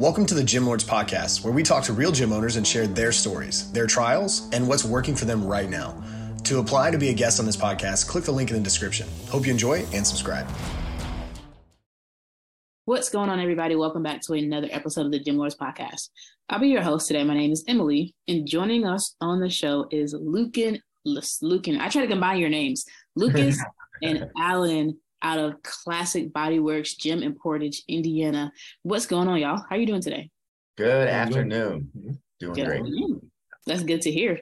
Welcome to the Gym Lords Podcast, where we talk to real gym owners and share their stories, their trials, and what's working for them right now. To apply to be a guest on this podcast, click the link in the description. Hope you enjoy and subscribe. What's going on, everybody? Welcome back to another episode of the Gym Lords Podcast. I'll be your host today. My name is Emily, and joining us on the show is Lucan. Lucan, I try to combine your names, Lucas and Alan out of Classic Bodyworks Gym in Portage, Indiana. What's going on, y'all? How are you doing today? Good afternoon. Doing good great. Afternoon. That's good to hear.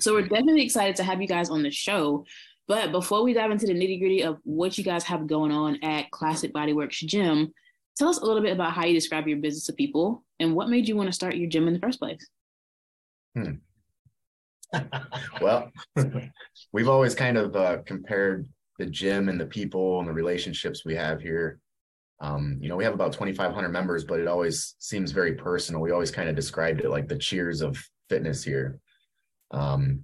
So we're definitely excited to have you guys on the show. But before we dive into the nitty gritty of what you guys have going on at Classic Bodyworks Gym, tell us a little bit about how you describe your business to people and what made you want to start your gym in the first place. Hmm. well, we've always kind of uh, compared the gym and the people and the relationships we have here. Um, you know, we have about 2,500 members, but it always seems very personal. We always kind of described it like the cheers of fitness here. Um,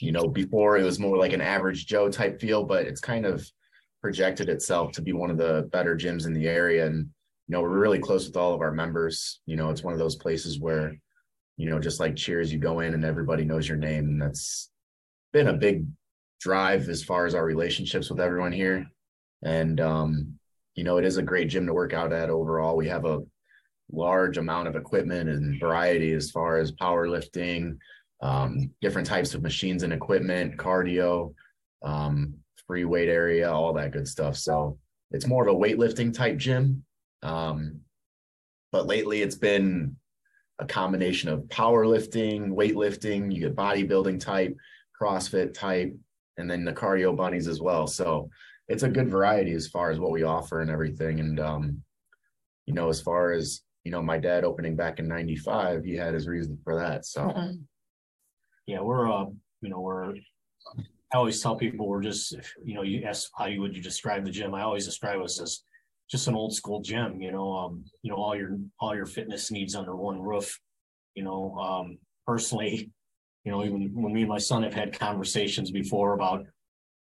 you know, before it was more like an average Joe type feel, but it's kind of projected itself to be one of the better gyms in the area. And, you know, we're really close with all of our members. You know, it's one of those places where, you know, just like cheers, you go in and everybody knows your name. And that's been a big drive as far as our relationships with everyone here. And, um, you know, it is a great gym to work out at overall. We have a large amount of equipment and variety as far as powerlifting, um, different types of machines and equipment, cardio, um, free weight area, all that good stuff. So it's more of a weightlifting type gym. Um, but lately it's been a combination of powerlifting, weightlifting, you get bodybuilding type, CrossFit type, and then the cardio bunnies as well. So it's a good variety as far as what we offer and everything. And um, you know, as far as you know, my dad opening back in '95, he had his reason for that. So mm-hmm. yeah, we're uh, you know, we're I always tell people we're just you know, you ask how you would you describe the gym. I always describe us as just an old school gym. You know, um, you know, all your all your fitness needs under one roof. You know, um, personally, you know, even when me and my son have had conversations before about,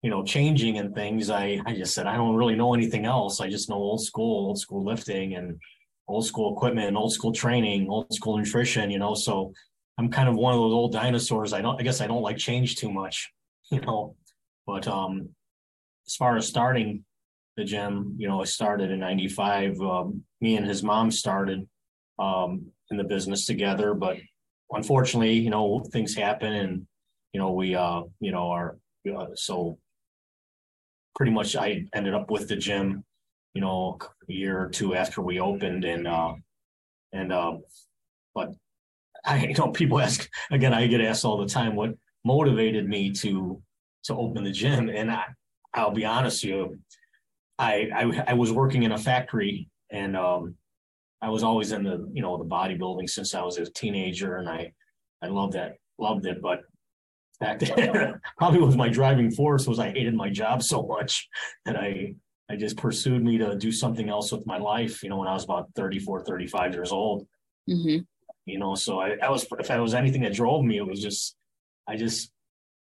you know, changing and things, I, I just said, I don't really know anything else. I just know old school, old school lifting and old school equipment, and old school training, old school nutrition, you know, so I'm kind of one of those old dinosaurs. I don't, I guess I don't like change too much, you know, but, um, as far as starting the gym, you know, I started in 95, um, me and his mom started, um, in the business together, but unfortunately, you know, things happen and, you know, we, uh, you know, are, uh, so pretty much I ended up with the gym, you know, a year or two after we opened and, uh, and, um, but I, you know, people ask, again, I get asked all the time, what motivated me to, to open the gym. And I, I'll be honest with you, I, I, I was working in a factory and, um, I was always in the you know the bodybuilding since I was a teenager, and I I loved that loved it. But fact probably was my driving force was I hated my job so much that I I just pursued me to do something else with my life. You know, when I was about 34, 35 years old. Mm-hmm. You know, so I, I was if I was anything that drove me, it was just I just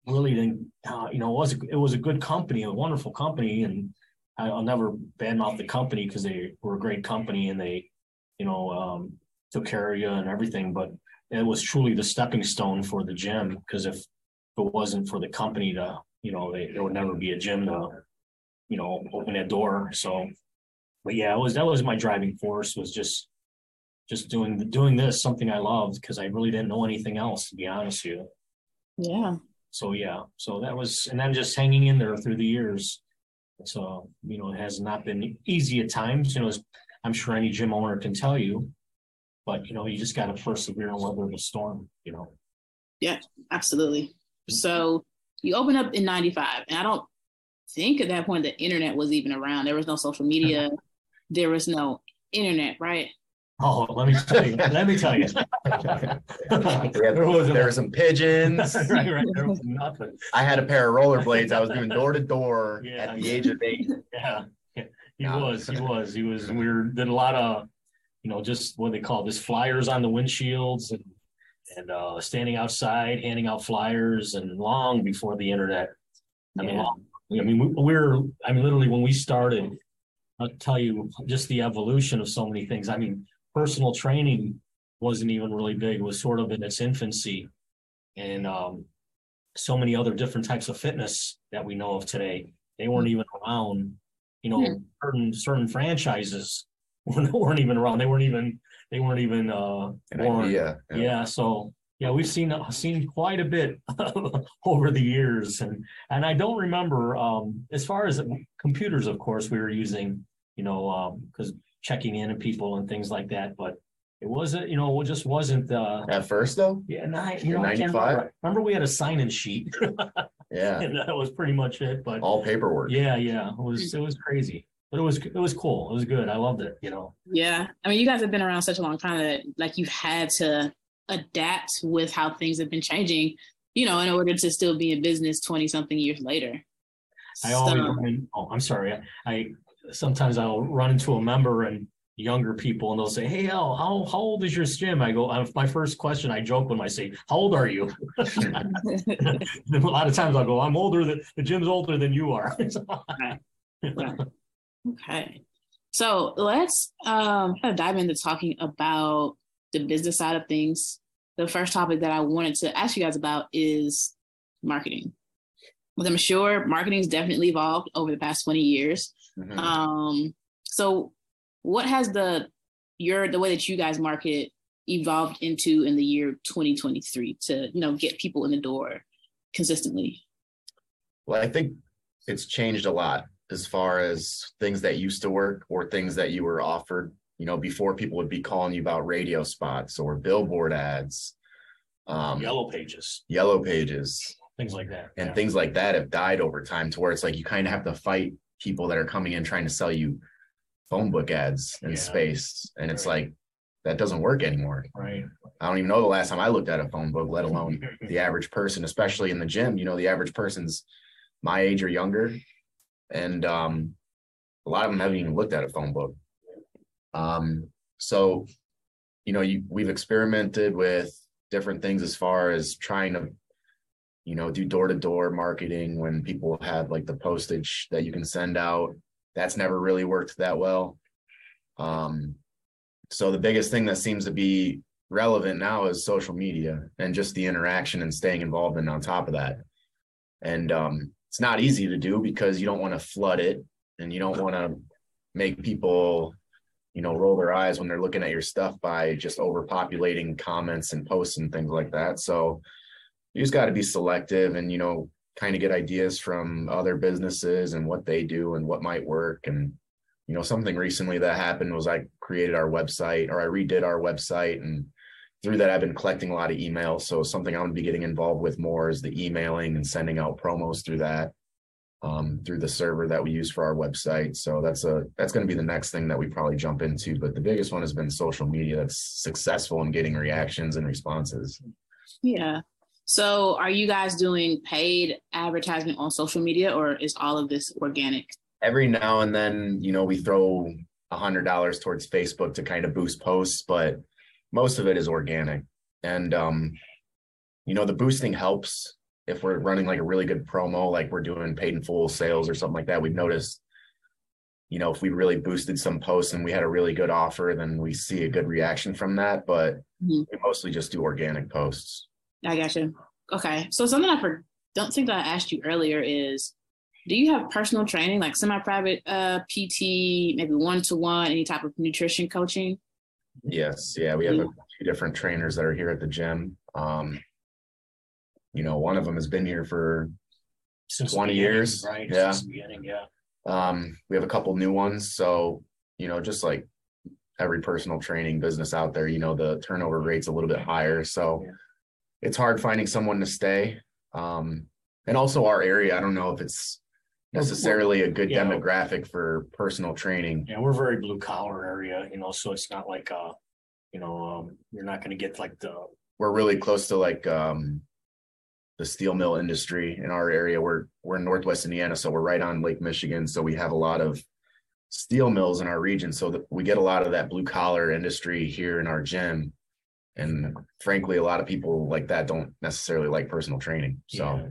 really didn't. Uh, you know, it was a, it was a good company, a wonderful company, and I'll never badmouth the company because they were a great company and they you know, um, took care of you and everything. But it was truly the stepping stone for the gym because if it wasn't for the company to, you know, they, there would never be a gym to, you know, open that door. So, but yeah, it was that was my driving force was just just doing doing this something I loved because I really didn't know anything else to be honest with you. Yeah. So yeah, so that was, and then just hanging in there through the years. So you know, it has not been easy at times. You know, I'm sure any gym owner can tell you. But you know, you just got to persevere and weather the storm. You know. Yeah, absolutely. So you open up in '95, and I don't think at that point the internet was even around. There was no social media. there was no internet, right? Oh, let me tell you. let me tell you. there, was, there were some pigeons. right, right. There was nothing. I had a pair of rollerblades. I was doing door to door at the age of eight. Yeah. He was, he was, he was. We were did a lot of, you know, just what they call this flyers on the windshields and and uh, standing outside handing out flyers and long before the internet. I mean, long, I mean, we, we're, I mean, literally when we started, I'll tell you just the evolution of so many things. I mean, personal training wasn't even really big, it was sort of in its infancy. And um, so many other different types of fitness that we know of today, they weren't even around. You know, Hmm. certain certain franchises weren't, weren't even around. They weren't even they weren't even uh An born. idea. Yeah. so yeah, we've seen seen quite a bit over the years, and and I don't remember um, as far as computers. Of course, we were using you know because checking in and people and things like that, but it wasn't you know it just wasn't uh, At first, though, yeah. And I you In know I can't 95? remember. remember we had a sign in sheet, yeah, and that was pretty much it. But all paperwork. yeah, yeah, it was it was crazy, but it was it was cool. It was good. I loved it. You know. Yeah. I mean, you guys have been around such a long time that like you've had to adapt with how things have been changing, you know, in order to still be in business 20 something years later. I always So- run in, oh, I'm sorry. I, I sometimes I'll run into a member and younger people and they'll say, Hey, Al, how, how old is your gym? I go, uh, my first question, I joke when I say, How old are you? a lot of times I'll go, I'm older than the gym's older than you are. Right. Okay. So let's um kind of dive into talking about the business side of things. The first topic that I wanted to ask you guys about is marketing. Well, I'm sure marketing has definitely evolved over the past 20 years. Mhm. Um, so what has the your the way that you guys market evolved into in the year 2023 to you know get people in the door consistently? Well, I think it's changed a lot as far as things that used to work or things that you were offered. You know, before people would be calling you about radio spots or billboard ads, um, Yellow pages, yellow pages, things like that. and Yeah. things like that have died over time to where it's like you kind of have to fight people that are coming in trying to sell you phone book ads in Yeah. space. And it's like that doesn't work anymore. Right. I don't even know the last time I looked at a phone book, let alone the average person, especially in the gym. You know, the average person's my age or younger. And um, a lot of them haven't even looked at a phone book. Um, so, you know, you we've experimented with different things as far as trying to, you know, do door to door marketing when people have like the postage that you can send out. That's never really worked that well. Um, so the biggest thing that seems to be relevant now is social media and just the interaction and staying involved and on top of that. And um, it's not easy to do because you don't want to flood it and you don't want to make people, you know, roll their eyes when they're looking at your stuff by just overpopulating comments and posts and things like that. So you just got to be selective and, you know, kind of get ideas from other businesses and what they do and what might work. And, you know, something recently that happened was I created our website or I redid our website and through that I've been collecting a lot of emails. So something I'm gonna be getting involved with more is the emailing and sending out promos through that. Um, through the server that we use for our website. So that's a that's gonna be the next thing that we probably jump into. But the biggest one has been social media that's successful in getting reactions and responses. Yeah. So are you guys doing paid advertisement on social media or is all of this organic? Every now and then, you know, we throw a hundred dollars towards Facebook to kind of boost posts, but most of it is organic. And um, you know, the boosting helps if we're running like a really good promo, like we're doing paid in full sales or something like that. We've noticed, you know, if we really boosted some posts and we had a really good offer, then we see a good reaction from that. But Mhm. we mostly just do organic posts. I got you. Okay. So something I for, don't think that I asked you earlier is do you have personal training like semi-private uh PT, maybe one-to-one, any type of nutrition coaching? Yes, yeah, we have a few different trainers that are here at the gym. Um, you know, one of them has been here for Since 20 years, Right. yeah. Since the beginning, yeah. Um, we have a couple new ones. So, you know, just like every personal training business out there, you know, the turnover rate's a little bit higher. So Yeah. It's hard finding someone to stay. Um, and also our area, I don't know if it's necessarily a good Yeah. demographic for personal training. Yeah, we're very blue collar area, you know, so it's not like uh, you know, um, you're not gonna get like the We're really close to like um the steel mill industry in our area. We're we're in northwest Indiana, so we're right on Lake Michigan. So we have a lot of steel mills in our region. So that we get a lot of that blue collar industry here in our gym. And frankly, a lot of people like that don't necessarily like personal training. So Yeah.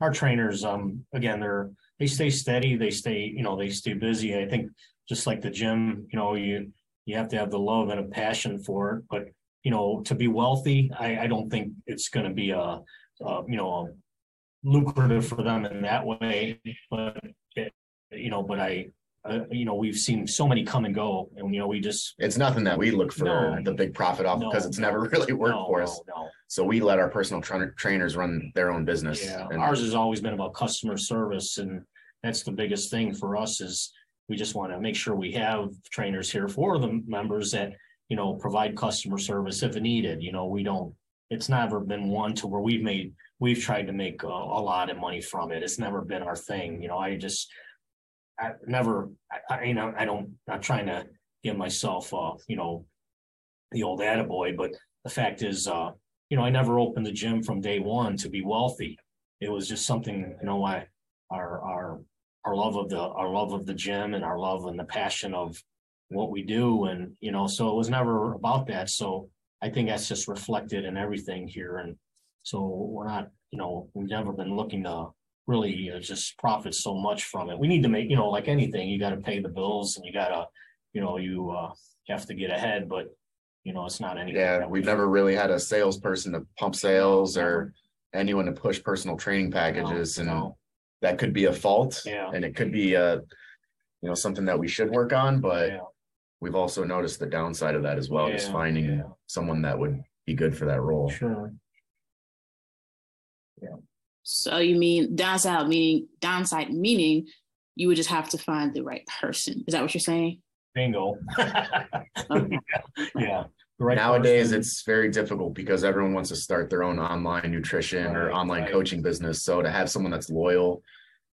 Our trainers, um, again, they're, they stay steady, they stay, you know, they stay busy. I think just like the gym, you know, you, you have to have the love and a passion for it. But you know, to be wealthy, I, I don't think it's going to be a, a you know lucrative for them in that way. But it, you know, but I uh, you know, we've seen so many come and go, and you know, we just it's nothing that we look for No. the big profit off No, because it's no, never really worked for us. no, no. So we let our personal tra- trainers run their own business. Yeah, and ours has always been about customer service, and that's the biggest thing for us is we just want to make sure we have trainers here for the members that you know provide customer service if needed. You know, we don't. It's never been one to where we've made we've tried to make a, a lot of money from it. It's never been our thing. You know, I just I never. I, I you know I don't not trying to give myself uh you know the old attaboy, but the fact is uh you know I never opened the gym from day one to be wealthy. It was just something you know I our our our love of the our love of the gym and our love and the passion of what we do. And you know so it was never about that. So I think that's just reflected in everything here. And so we're not you know we've never been looking to really uh, just profit so much from it we need to make you know like anything you got to pay the bills and you got to you know you uh have to get ahead but you know it's not anything yeah, we've we- never really had a salesperson to pump sales or anyone to push personal training no, packages, and no. that could be a fault, Yeah. and it could be a you know something that we should work on, but yeah. we've also noticed the downside of that as well, just finding yeah. someone that would be good for that role. Sure. So you mean downside meaning downside meaning you would just have to find the right person. Is that what you're saying? Bingo. Okay. yeah. the right Nowadays, person. it's very difficult because everyone wants to start their own online nutrition or online right. coaching business. So to have someone that's loyal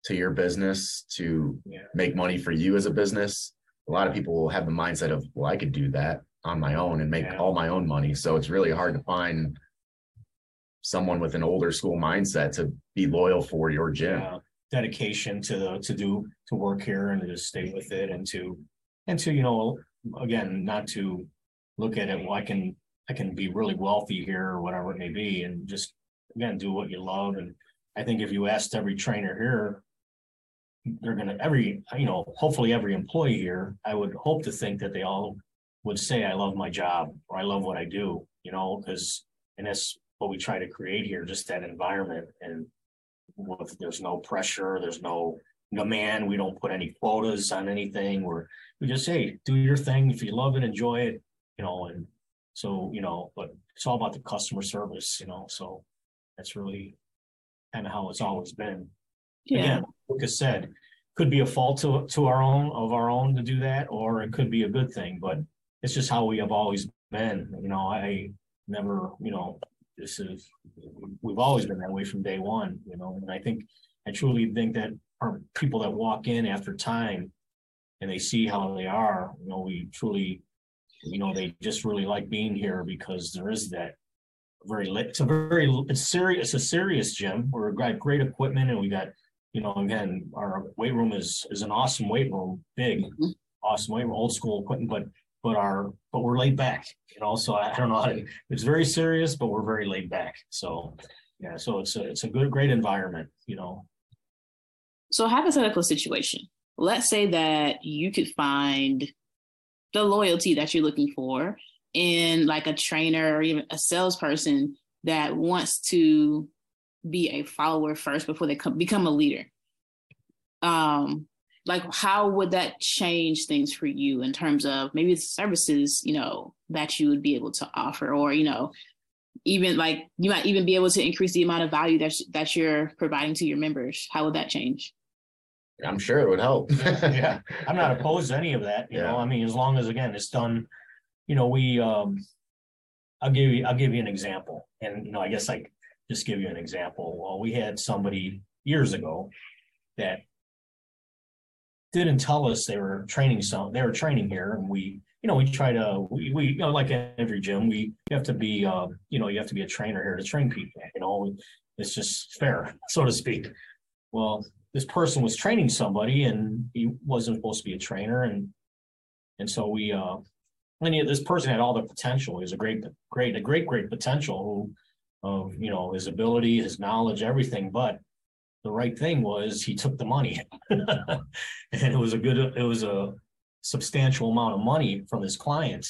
to your business to Yeah. make money for you as a business, a lot of people will have the mindset of, well, I could do that on my own and make Yeah. all my own money. So it's really hard to find someone with an older school mindset to be loyal for your gym. yeah, dedication to the to do to work here and to stay with it and to and to you know again not to look at it well I can I can be really wealthy here or whatever it may be and just again do what you love and I think if you asked every trainer here they're gonna every you know hopefully every employee here I would hope to think that they all would say I love my job or I love what I do you know because and that's what we try to create here just that environment and with there's no pressure, there's no demand, we don't put any quotas on anything, we're we just say, do your thing. If you love it, enjoy it, you know, and so, you know, but it's all about the customer service, you know, so that's really kind of how it's always been. Yeah. Again, Lucas said, could be a fault to to our own of our own to do that, or it could be a good thing, but it's just how we have always been. You know, I never, you know, this is we've always been that way from day one, you know, and I think I truly think that our people that walk in after time and they see how they are, you know, we truly, you know, they just really like being here because there is that very lit. It's a very it's serious. It's a serious gym. We've got great equipment and we got, you know, again, our weight room is is an awesome weight room, big, Mhm. awesome weight room, old school equipment, but but our but we're laid back, you know. So I, I don't know how to. It's very serious, but we're very laid back. So yeah, so it's a it's a good great environment, you know. So hypothetical situation. Let's say that you could find the loyalty that you're looking for in like a trainer or even a salesperson that wants to be a follower first before they come, become a leader. Um, like how would that change things for you in terms of maybe the services, you know, that you would be able to offer or, you know, even like you might even be able to increase the amount of value that that you're providing to your members. How would that change? I'm sure it would help. Yeah. I'm not opposed to any of that, you know, I mean, as long as again, it's done, you know, we um I'll give you I'll give you an example. And you know, I guess I just give you an example. Well, we had somebody years ago that didn't tell us they were training some they were training here. And we you know we try to we, we you know like every gym we you have to be uh you know you have to be a trainer here to train people you know it's just fair so to speak. Well this person was training somebody and he wasn't supposed to be a trainer. And and so we uh and he, this person had all the potential. He was a great great a great great potential who of you know his ability his knowledge everything. But the right thing was he took the money and it was a good it was a substantial amount of money from his client.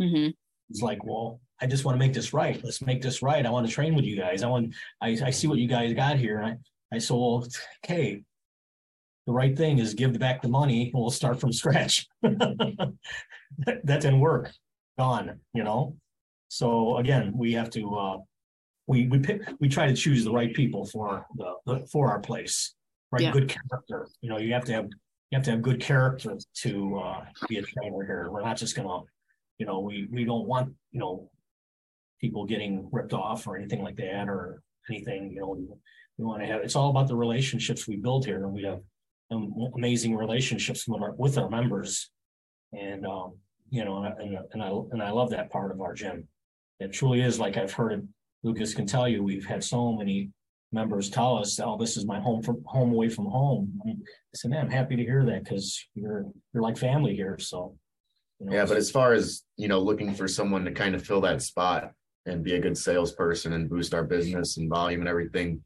hmm It's like, well, I just want to make this right. Let's make this right. I want to train with you guys. I want, I, I see what you guys got here. And I, I said, well, okay. The right thing is give back the money and we'll start from scratch. that, that didn't work. Gone, you know? So again, we have to, uh, we, we pick, we try to choose the right people for the, the for our place, right? Yeah. Good character. You know, you have to have, you have to have good character to, uh, be a trainer here. We're not just gonna, you know, we, we don't want, you know, people getting ripped off or anything like that or anything, you know, we, we want to have, it's all about the relationships we build here and we have amazing relationships with our, with our members. And, um, you know, and, and I, and I love that part of our gym. It truly is like I've heard it, Lucas can tell you, we've had so many members tell us, oh, this is my home from home away from home. I said, man, I'm happy to hear that because you're, you're like family here. So. you know, Yeah, but as far as, you know, looking for someone to kind of fill that spot and be a good salesperson and boost our business and volume and everything,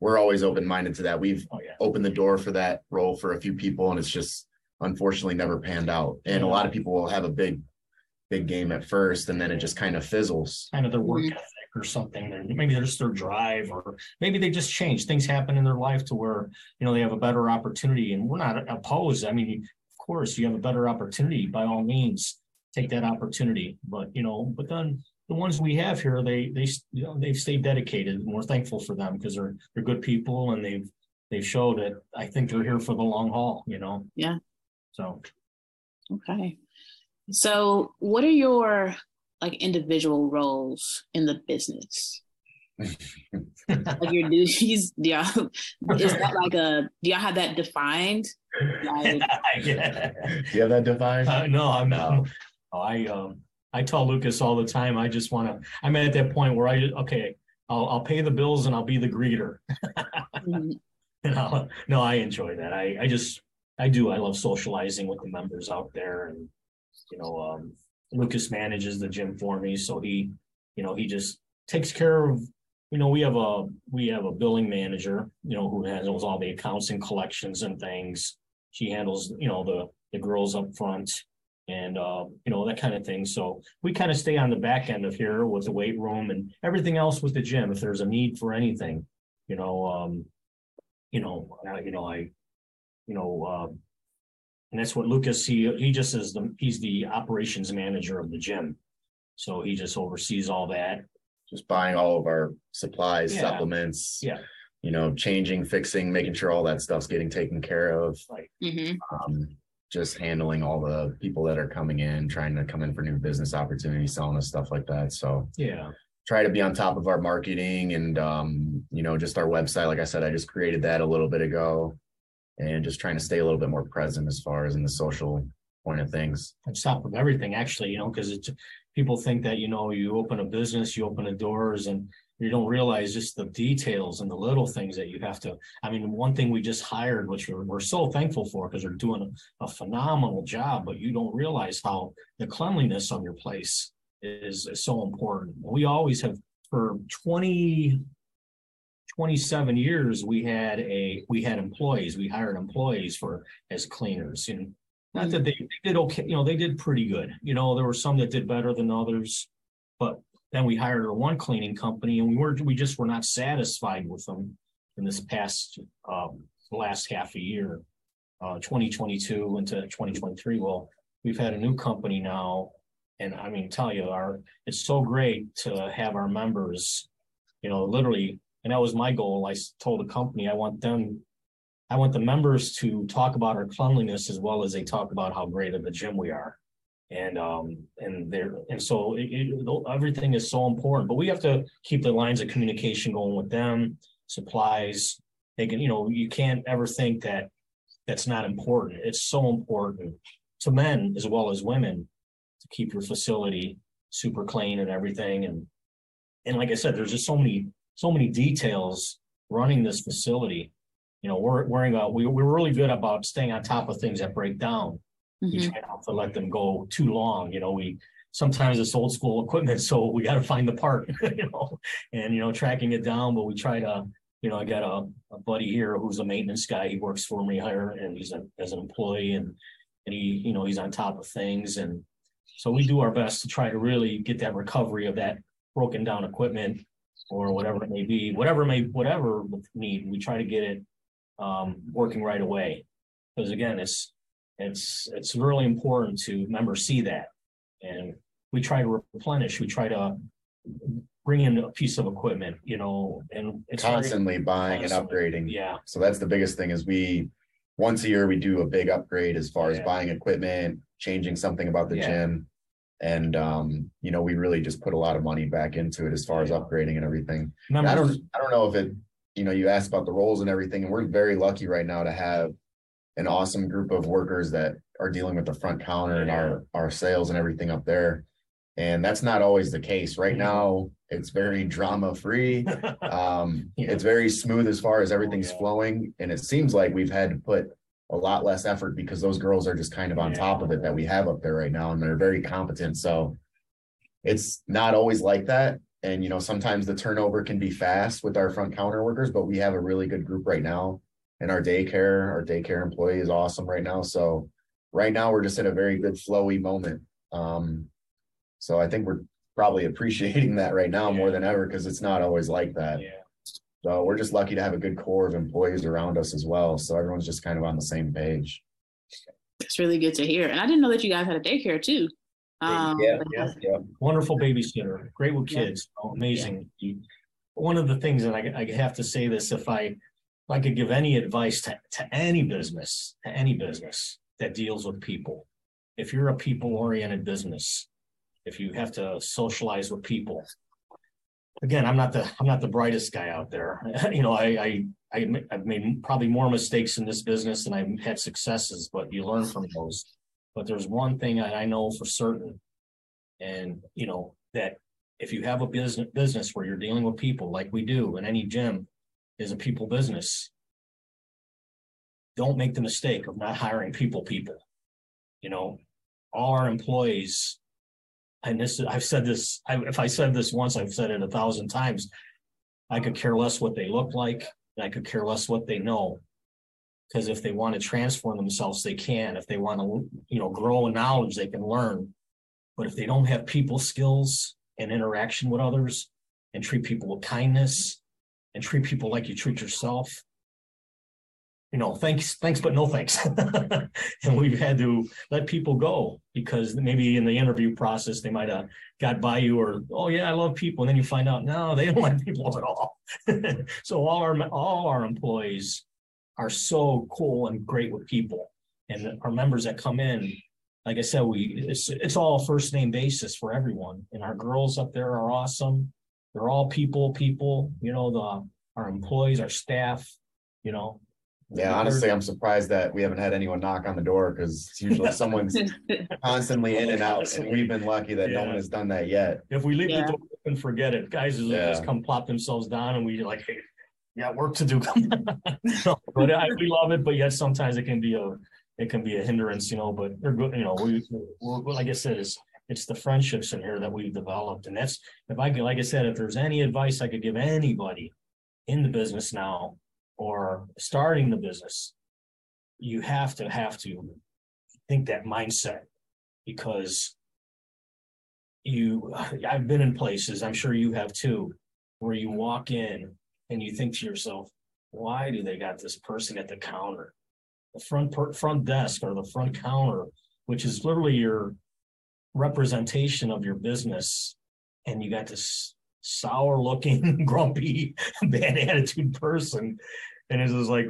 we're always open-minded to that. We've Oh, yeah. opened the door for that role for a few people and it's just unfortunately never panned out. And a lot of people will have a big, big game at first and then it just kind of fizzles. kind of their work ethic or something. Maybe just their drive, or maybe they just change. Things happen in their life to where you know they have a better opportunity, and we're not opposed. I mean, of course, you have a better opportunity. By all means, take that opportunity. But you know, but then the ones we have here, they they you know they've stayed dedicated, and we're thankful for them because they're they're good people, and they've they've showed it. I think they're here for the long haul. You know. Yeah. So Okay. So, what are your like individual roles in the business? Like your duties? Do y'all, is that like a? Do y'all have that defined? Like, yeah. Do you have that defined? Uh, no, I'm No. not. I um I tell Lucas all the time. I just want to. I'm at that point where I okay. I'll I'll pay the bills and I'll be the greeter. mhm, And I'll, no, I enjoy that. I I just I do. I love socializing with the members out there, and you know, um, Lucas manages the gym for me, so he, you know, he just takes care of. You know, we have a we have a billing manager, you know, who handles all the accounts and collections and things. She handles, you know, the the girls up front and uh, you know that kind of thing. So we kind of stay on the back end of here with the weight room and everything else with the gym. If there's a need for anything, you know, um, you know, uh, you know, I, you know, um, and that's what Lucas he he just is the he's the operations manager of the gym, so he just oversees all that. Just buying all of our supplies, Yeah. supplements. Yeah. You know, changing, fixing, making sure all that stuff's getting taken care of. Like mhm. um, just handling all the people that are coming in, trying to come in for new business opportunities, selling us stuff like that. So yeah, try to be on top of our marketing and um, you know, just our website. Like I said, I just created that a little bit ago and just trying to stay a little bit more present as far as in the social point of things. on top of everything actually, you know, because it's people think that you know you open a business, you open the doors, and you don't realize just the details and the little things that you have to. I mean, one thing we just hired, which we're, we're so thankful for, because they're doing a, a phenomenal job, but you don't realize how the cleanliness of your place is, is so important. We always have for 20 27 years we had a we had employees we hired employees for as cleaners and not that they, they did okay you know they did pretty good. You know there were some that did better than others but then we hired one cleaning company and we were we just were not satisfied with them in this past um last half a year. Uh 2022 into 2023 well we've had a new company now and i mean tell you our it's so great to have our members you know literally and that was my goal. I told the company I want them, I want the members to talk about our cleanliness as well as they talk about how great of a gym we are. And um and there and so it, it, everything is so important, but we have to keep the lines of communication going with them, supplies. They can, you know, you can't ever think that that's not important. It's so important to men as well as women to keep your facility super clean and everything. And and like I said, there's just so many so many details running this facility. You know, we're worrying about we we're really good about staying on top of things that break down. We Mhm. try not to let them go too long. You know, we sometimes it's old school equipment, so we got to find the part. You know, and you know tracking it down. But we try to. You know, I got a, a buddy here who's a maintenance guy. He works for me here, and he's a, as an employee, and and he, you know, he's on top of things. And so we do our best to try to really get that recovery of that broken down equipment or whatever it may be, whatever may, whatever we need, we try to get it um, working right away. Because again, it's it's it's really important to members see that, and we try to replenish. We try to bring in a piece of equipment, you know, and it's very- constantly buying and upgrading. yeah, So that's the biggest thing is we, once a year, we do a big upgrade as far as buying equipment, changing something about the Yeah. gym. And, um, you know, we really just put a lot of money back into it as far as upgrading and everything. And I don't, I don't know if it, you know, you asked about the roles and everything, and we're very lucky right now to have an awesome group of workers that are dealing with the front counter and our, our sales and everything up there. And that's not always the case. Right now, it's very drama free. Um, Yeah. it's very smooth as far as everything's yeah. flowing, and it seems like we've had to put a lot less effort because those girls are just kind of on Yeah. top of it that we have up there right now, and they're very competent. So it's not always like that. And you know, sometimes the turnover can be fast with our front counter workers, but we have a really good group right now. And our daycare, our daycare employee is awesome right now. So right now we're just in a very good flowy moment. Um, so I think we're probably appreciating that right now more than ever because it's not always like that. yeah, So we're just lucky to have a good core of employees around us as well. So everyone's just kind of on the same page. It's really good to hear. And I didn't know that you guys had a daycare too. Um, yeah, yeah, yeah. wonderful babysitter, great with Yeah. kids, oh, amazing. You- One of the things, and I, I have to say this, if I, if I could give any advice to, to any business, to any business that deals with people, if you're a people oriented business, if you have to socialize with people, again, I'm not the, I'm not the brightest guy out there. You know, I, I, I've made probably more mistakes in this business than I've had successes, but you learn from those. But there's one thing I, know for certain, and you know that if you have a business business where you're dealing with people like we do in any gym is a people business don't make the mistake of not hiring people people you know all our employees and this i've said this I, if i said this once i've said it a thousand times. I could care less what they look like and i could care less what they know. Because if they want to transform themselves they can. If they want to you know grow in knowledge they can learn. But if they don't have people skills and interaction with others and treat people with kindness and treat people like you treat yourself, you know, thanks, thanks, but no thanks. and we've had to let people go because maybe in the interview process they might have got by you or, oh yeah, I love people. And then you find out, no, they don't like people at all. so all our all our employees are so cool and great with people. And our members that come in, like I said, we it's it's all first name basis for everyone. And our girls up there are awesome. They're all people, people, you know, the our employees, our staff, you know. Yeah, honestly, I'm surprised that we haven't had anyone knock on the door because it's usually someone's constantly in and out. And we've been lucky that no Yeah. one has done that yet. If we leave Yeah. the door open, forget it. Guys just- Yeah. just come plop themselves down and we like, hey, yeah, work to do. No, but I, we love it, but yet sometimes it can be a, it can be a hindrance, you know, but they're good, you know, we, we're, like I said, it's, it's the friendships in here that we've developed. And that's, if I could, like I said, if there's any advice I could give anybody in the business now or starting the business, you have to, have to think that mindset because you I've been in places, I'm sure you have too, where you walk in and you think to yourself, why do they got this person at the counter? The front per, front desk or the front counter, which is literally your representation of your business, and you got this sour looking, grumpy, bad attitude person. And it's just like,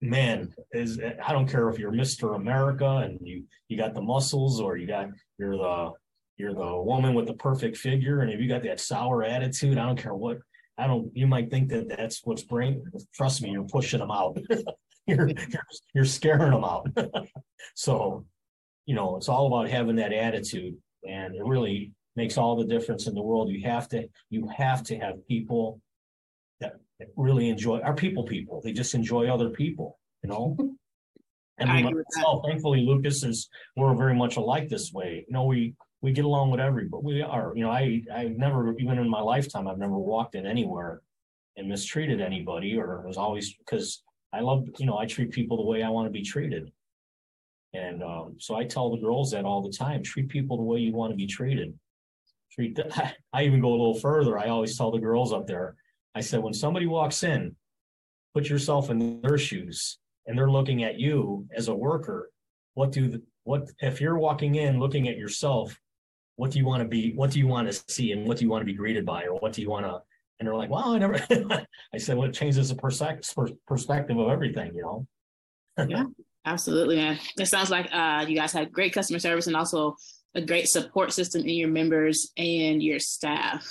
man, is I don't care if you're Mr. America and you you got the muscles or you got you're the you're the woman with the perfect figure and if you got that sour attitude i don't care what i don't you might think that that's what's bring trust me you're pushing them out you're you're scaring them out so you know it's all about having that attitude and it really makes all the difference in the world you have to you have to have people that really enjoy are people people they just enjoy other people you know and I we agree with that. myself, thankfully lucas is we're very much alike this way you know we we get along with everybody. We are, you know, I I've never even in my lifetime I've never walked in anywhere and mistreated anybody or was always because I love, you know, I treat people the way I want to be treated. And um, so I tell the girls that all the time: treat people the way you want to be treated. Treat. I even go a little further. I always tell the girls up there. I said, when somebody walks in, put yourself in their shoes, and they're looking at you as a worker. What do the, what if you're walking in looking at yourself? What do you want to be? What do you want to see? And what do you want to be greeted by? Or what do you want to? And they're like, wow, I never." I said, "Well, it changes the perspective of everything, you know." yeah, absolutely, man. It sounds like uh, you guys have great customer service and also a great support system in your members and your staff.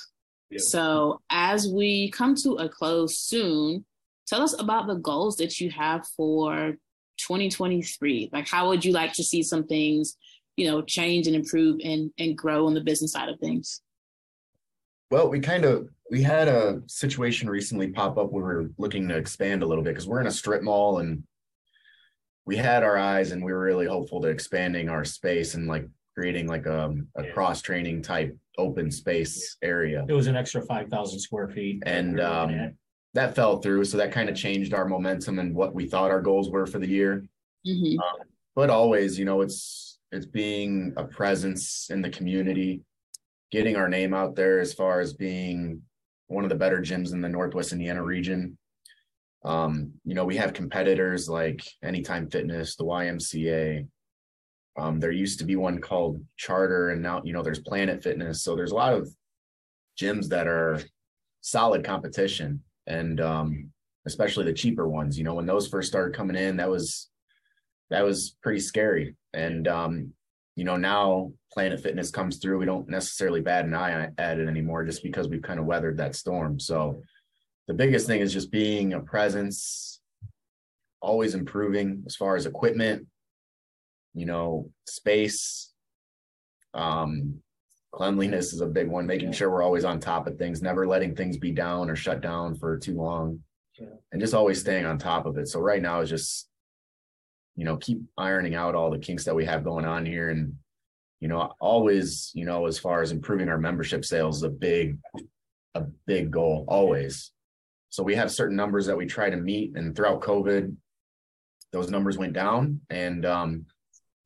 Yeah. So, as we come to a close soon, tell us about the goals that you have for 2023. Like, how would you like to see some things, you know, change and improve and and grow on the business side of things? Well, we kind of we had a situation recently pop up where we were looking to expand a little bit because we're in a strip mall and we had our eyes and we were really hopeful to expanding our space and like creating like a, um, a yeah. cross training type open space area. It was an extra 5,000 square feet. And we um, that fell through. So that kind of changed our momentum and what we thought our goals were for the year. Mm-hmm. Um, but always, you know, it's, it's being a presence in the community, getting our name out there as far as being one of the better gyms in the Northwest Indiana region. Um, you know, we have competitors like Anytime Fitness, the YMCA. Um, there used to be one called Charter, and now you know there's Planet Fitness. So there's a lot of gyms that are solid competition, and um, especially the cheaper ones. You know, when those first started coming in, that was that was pretty scary. And um, you know, now Planet Fitness comes through. We don't necessarily bat an eye at it anymore, just because we've kind of weathered that storm. So the biggest thing is just being a presence, always improving as far as equipment, you know, space, um, cleanliness is a big one, making sure we're always on top of things, never letting things be down or shut down for too long. Yeah. And just always staying on top of it. So right now is just, you know, keep ironing out all the kinks that we have going on here and you know, always, you know, as far as improving our membership sales is a big, a big goal always. So we have certain numbers that we try to meet, and throughout COVID, those numbers went down, and um,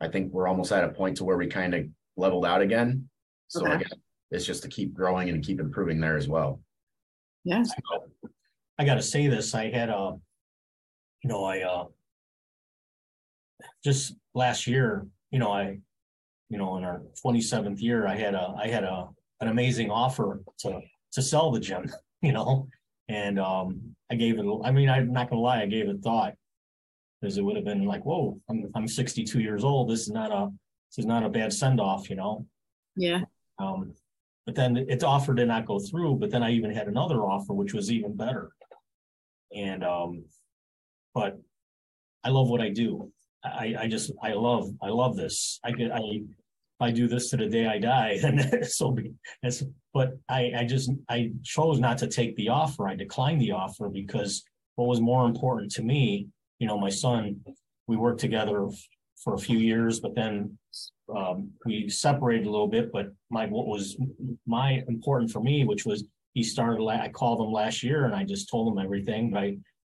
I think we're almost at a point to where we kind of leveled out again. So okay. again, it's just to keep growing and keep improving there as well. Yeah. I got to say this. I had a, you know, I uh, just last year, you know, I, you know, in our 27th year, I had a, I had a, an amazing offer to to sell the gym, you know, and um, I gave it, I mean, I'm not gonna lie, I gave it thought. Because it would have been like, whoa, I'm I'm 62 years old. This is not a this is not a bad send off, you know. Yeah. Um, but then its offer did not go through. But then I even had another offer, which was even better. And um, but I love what I do. I, I just I love I love this. I get I I do this to the day I die, and so be. But I, I just I chose not to take the offer. I declined the offer because what was more important to me, you know, my son. We worked together for a few years, but then um, we separated a little bit. But my what was my important for me, which was he started. I called him last year, and I just told him everything. But I,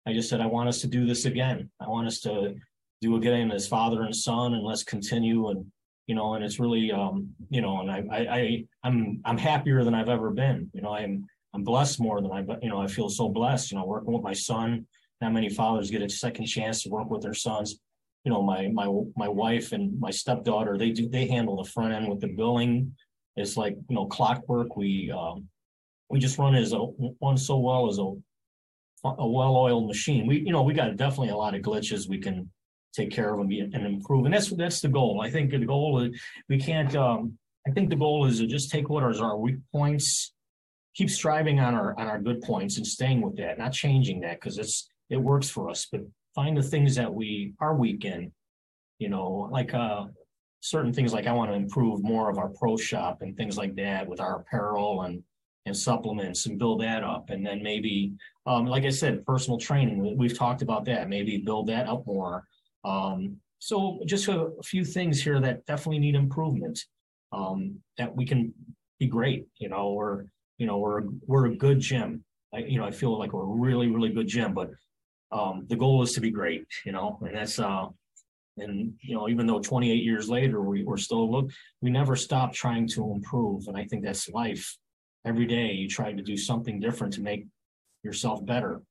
I just said I want us to do this again. I want us to do again as father and son, and let's continue and you know, and it's really, um, you know, and I, I, I, I'm, I'm happier than I've ever been. You know, I'm, I'm blessed more than I, you know, I feel so blessed. You know, working with my son. Not many fathers get a second chance to work with their sons. You know, my my my wife and my stepdaughter, they do they handle the front end with the billing. It's like you know clockwork. We um, we just run as a one so well as a a well-oiled machine. We you know we got definitely a lot of glitches we can take care of them and improve. And that's that's the goal. I think the goal is we can't. Um, I think the goal is to just take what are our weak points, keep striving on our on our good points and staying with that, not changing that because it's it works for us. But find the things that we are weak in. You know, like uh, certain things like I want to improve more of our pro shop and things like that with our apparel and and supplements and build that up. And then maybe, um, like I said, personal training. We've talked about that. Maybe build that up more. Um, so just a, a, few things here that definitely need improvement. Um, that we can be great, you know, or you know, we're we're a good gym. I, you know, I feel like we're a really really good gym, but um, the goal is to be great, you know, and that's uh, And you know, even though 28 years later we, we're still look, we never stop trying to improve. And I think that's life. Every day you try to do something different to make yourself better.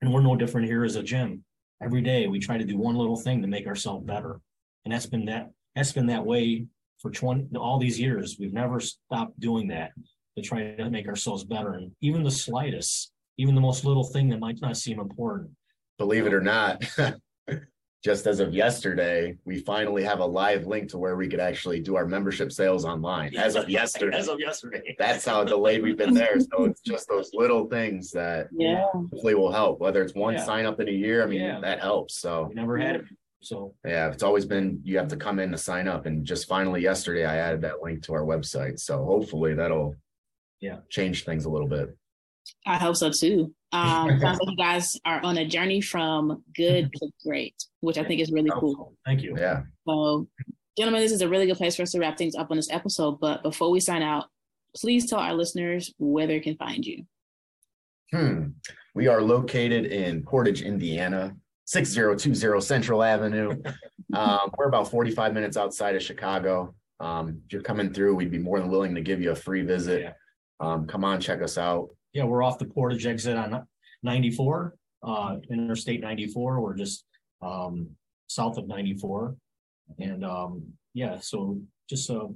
And we're no different here as a gym. Every day we try to do one little thing to make ourselves better. And that's been that that's been that way for 20 all these years. We've never stopped doing that to try to make ourselves better. And even the slightest, even the most little thing that might not seem important. Believe it or not, just as of yesterday, we finally have a live link to where we could actually do our membership sales online. As of yesterday. As of yesterday. That's how delayed we've been there. So it's just those little things that Yeah. hopefully will help, whether it's one Yeah. sign up in a year. I mean, Yeah. that helps. So We never had it. So yeah, it's always been you have to come in to sign up. And just finally yesterday I added that link to our website. So hopefully that'll Yeah. change things a little bit. I hope so too. Um, sounds like you guys are on a journey from good to great, which I think is really cool. thank you. Yeah. So, gentlemen, this is a really good place for us to wrap things up on this episode. But before we sign out, please tell our listeners where they can find you. Hmm. We are located in Portage, Indiana, 6020 Central Avenue. Um, we're about 45 minutes outside of Chicago. Um, if you're coming through, we'd be more than willing to give you a free visit. Yeah. Um, come on, check us out. Yeah, we're off the Portage exit on 94, uh, Interstate 94. We're just um, south of 94. And um, yeah, so just a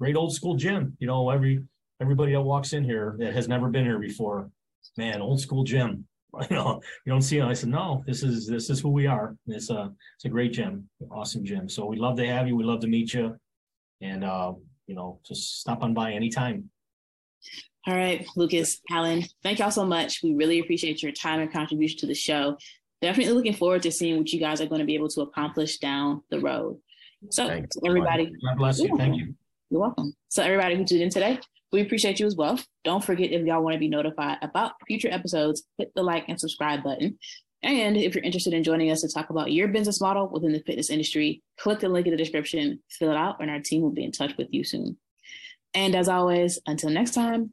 great old school gym. You know, every everybody that walks in here that has never been here before, man, old school gym. You know, you don't see it. I said, no, this is this is who we are. It's a it's a great gym, awesome gym. So we'd love to have you. We'd love to meet you, and uh, you know, just stop on by anytime. All right, Lucas, Alan, thank y'all so much. We really appreciate your time and contribution to the show. Definitely looking forward to seeing what you guys are going to be able to accomplish down the road. So, Thanks. everybody, God bless you. Thank you. You're welcome. So everybody who tuned in today, we appreciate you as well. Don't forget if y'all want to be notified about future episodes, hit the like and subscribe button. And if you're interested in joining us to talk about your business model within the fitness industry, click the link in the description, fill it out, and our team will be in touch with you soon. And as always, until next time,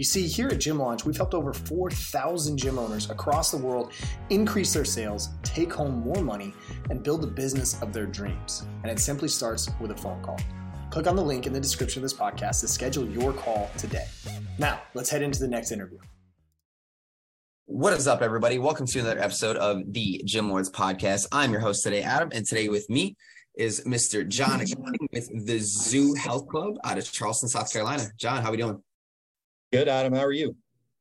You see, here at Gym Launch, we've helped over 4,000 gym owners across the world increase their sales, take home more money, and build the business of their dreams. And it simply starts with a phone call. Click on the link in the description of this podcast to schedule your call today. Now, let's head into the next interview. What is up, everybody? Welcome to another episode of the Gym Lords podcast. I'm your host today, Adam, and today with me is Mr. John with the Zoo Health Club out of Charleston, South Carolina. John, how are we doing? Good, Adam. How are you?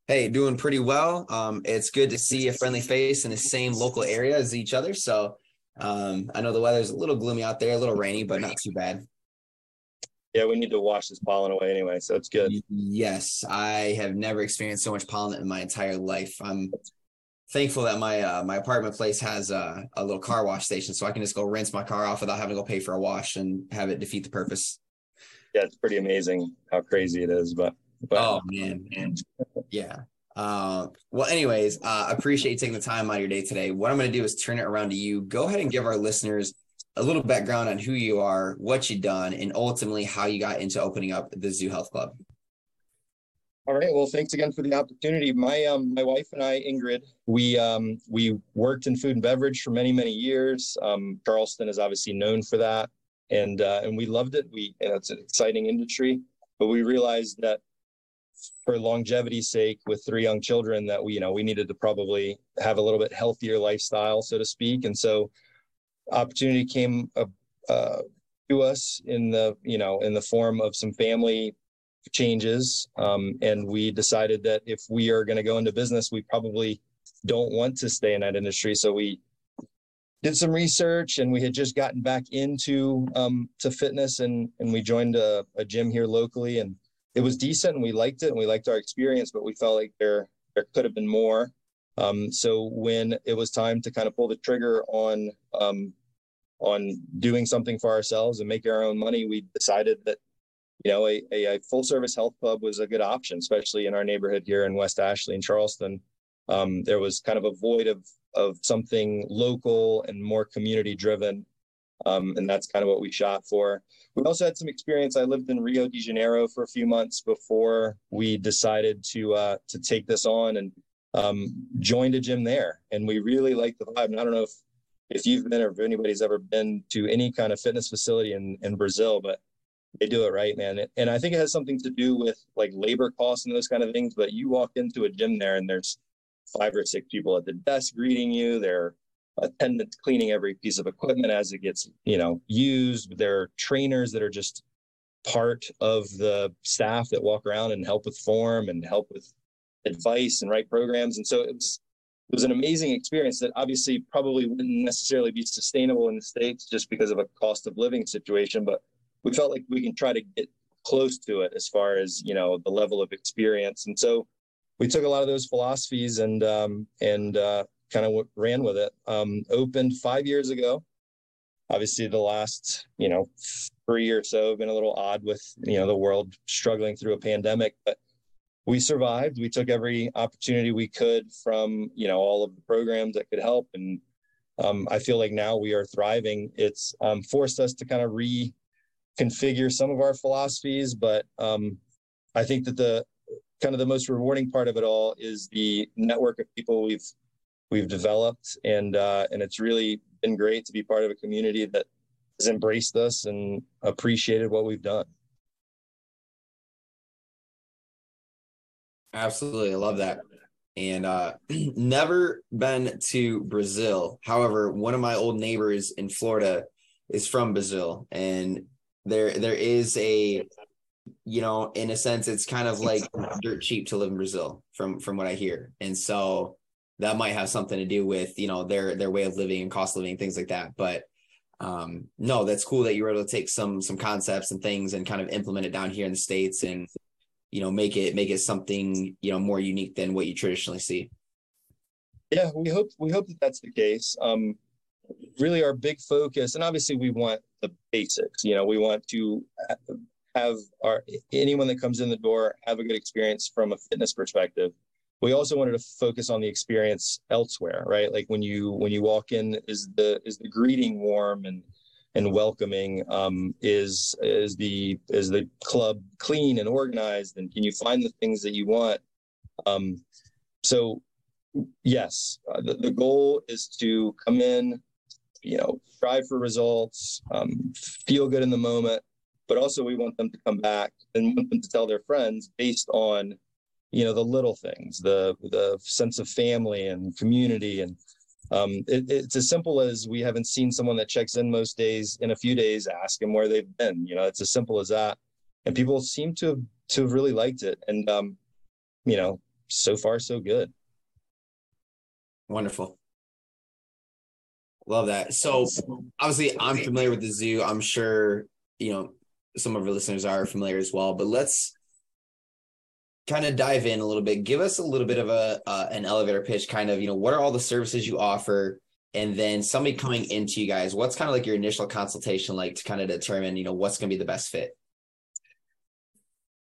Hey, doing pretty well. Um, it's good to see a friendly face in the same local area as each other. So um, I know the weather's a little gloomy out there, a little rainy, but not too bad. Yeah, we need to wash this pollen away anyway, so it's good. Yes, I have never experienced so much pollen in my entire life. I'm thankful that my uh, my apartment place has a, a little car wash station, so I can just go rinse my car off without having to go pay for a wash and have it defeat the purpose. Yeah, it's pretty amazing how crazy it is, but, but Oh man, yeah. Uh, well, anyways, uh, appreciate you taking the time out of your day today. What I'm going to do is turn it around to you. Go ahead and give our listeners a little background on who you are, what you've done, and ultimately how you got into opening up the Zoo Health Club. All right. Well, thanks again for the opportunity. My um my wife and I, Ingrid, we um we worked in food and beverage for many many years. Um, Charleston is obviously known for that, and uh, and we loved it. We you know, it's an exciting industry, but we realized that for longevity's sake, with three young children, that we you know we needed to probably have a little bit healthier lifestyle, so to speak, and so opportunity came uh, uh, to us in the you know in the form of some family changes. Um, and we decided that if we are going to go into business we probably don't want to stay in that industry. So we did some research and we had just gotten back into um, to fitness and and we joined a, a gym here locally and it was decent and we liked it and we liked our experience but we felt like there there could have been more um, so when it was time to kind of pull the trigger on um, on doing something for ourselves and making our own money, we decided that you know, a, a, a full service health club was a good option, especially in our neighborhood here in West Ashley and Charleston. Um, there was kind of a void of of something local and more community driven, um, and that's kind of what we shot for. We also had some experience. I lived in Rio de Janeiro for a few months before we decided to uh, to take this on and um, joined a gym there, and we really liked the vibe. And I don't know if if you've been or if anybody's ever been to any kind of fitness facility in in Brazil, but they do it right, man. And I think it has something to do with like labor costs and those kind of things. But you walk into a gym there, and there's five or six people at the desk greeting you. They're attendants cleaning every piece of equipment as it gets, you know, used. There are trainers that are just part of the staff that walk around and help with form and help with advice and write programs. And so it was it was an amazing experience that obviously probably wouldn't necessarily be sustainable in the states just because of a cost of living situation, but we felt like we can try to get close to it as far as you know the level of experience. And so we took a lot of those philosophies and um, and uh, kind of ran with it. Um, opened five years ago. Obviously, the last you know three or so have been a little odd with you know the world struggling through a pandemic, but we survived. We took every opportunity we could from you know all of the programs that could help, and um, I feel like now we are thriving. It's um, forced us to kind of reconfigure some of our philosophies, but um, I think that the kind of the most rewarding part of it all is the network of people we've we've developed. And uh, and it's really been great to be part of a community that has embraced us and appreciated what we've done. Absolutely. I love that. And uh never been to brazil. However one of my old neighbors in florida is from brazil. And there there is a you know, in a sense, it's kind of like dirt cheap to live in Brazil from from what I hear, and so that might have something to do with you know their their way of living and cost living things like that. But um, no, that's cool that you were able to take some some concepts and things and kind of implement it down here in the states and you know make it make it something you know more unique than what you traditionally see. Yeah, we hope we hope that that's the case. Um, really, our big focus, and obviously, we want the basics. You know, we want to have our anyone that comes in the door have a good experience from a fitness perspective we also wanted to focus on the experience elsewhere right? Like when you when you walk in is the is the greeting warm and and welcoming? Um, is is the is the club clean and organized and can you find the things that you want? Um, so yes uh, the, the goal is to come in you know strive for results um, feel good in the moment but also we want them to come back and want them to tell their friends based on you know the little things the the sense of family and community and um, it, it's as simple as we haven't seen someone that checks in most days in a few days ask them where they've been you know it's as simple as that. And people seem to to have really liked it and um, you know so far so good. Wonderful. Love that. So obviously i'm familiar with the zoo. I'm sure you know some of our listeners are familiar as well. But let's kind of dive in a little bit. Give us a little bit of a uh, an elevator pitch, kind of you know what are all the services you offer, and then somebody coming into you guys, what's kind of like your initial consultation like to kind of determine you know what's going to be the best fit.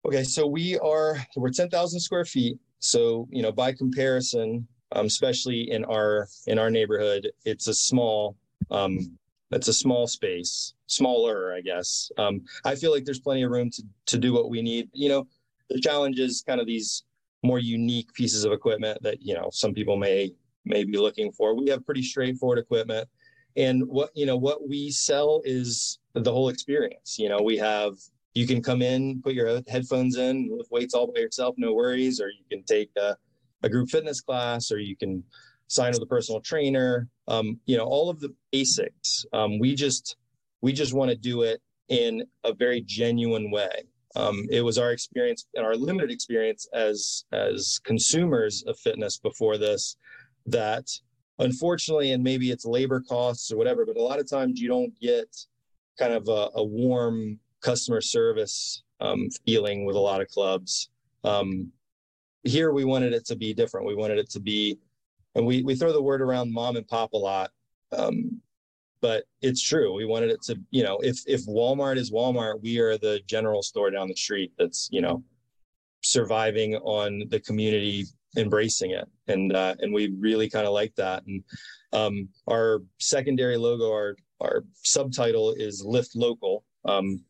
Okay, so we are we're ten thousand square feet. So you know by comparison, um, especially in our in our neighborhood, it's a small um, it's a small space, smaller, I guess. Um, I feel like there's plenty of room to to do what we need. You know, the challenge is kind of these more unique pieces of equipment that you know some people may may be looking for. We have pretty straightforward equipment, and what you know what we sell is the whole experience. You know, we have you can come in, put your headphones in, lift weights all by yourself, no worries, or you can take a, a group fitness class, or you can sign with a personal trainer. Um, you know all of the basics. Um, we just we just want to do it in a very genuine way um, it was our experience and our limited experience as as consumers of fitness before this that unfortunately and maybe it's labor costs or whatever but a lot of times you don't get kind of a, a warm customer service um, feeling with a lot of clubs um, here we wanted it to be different we wanted it to be and we we throw the word around mom and pop a lot. Um, but it's true. We wanted it to, you know, if if Walmart is Walmart, we are the general store down the street that's, you know, surviving on the community embracing it, and uh, and we really kind of like that. And um, our secondary logo, our our subtitle is Lift Local. Um,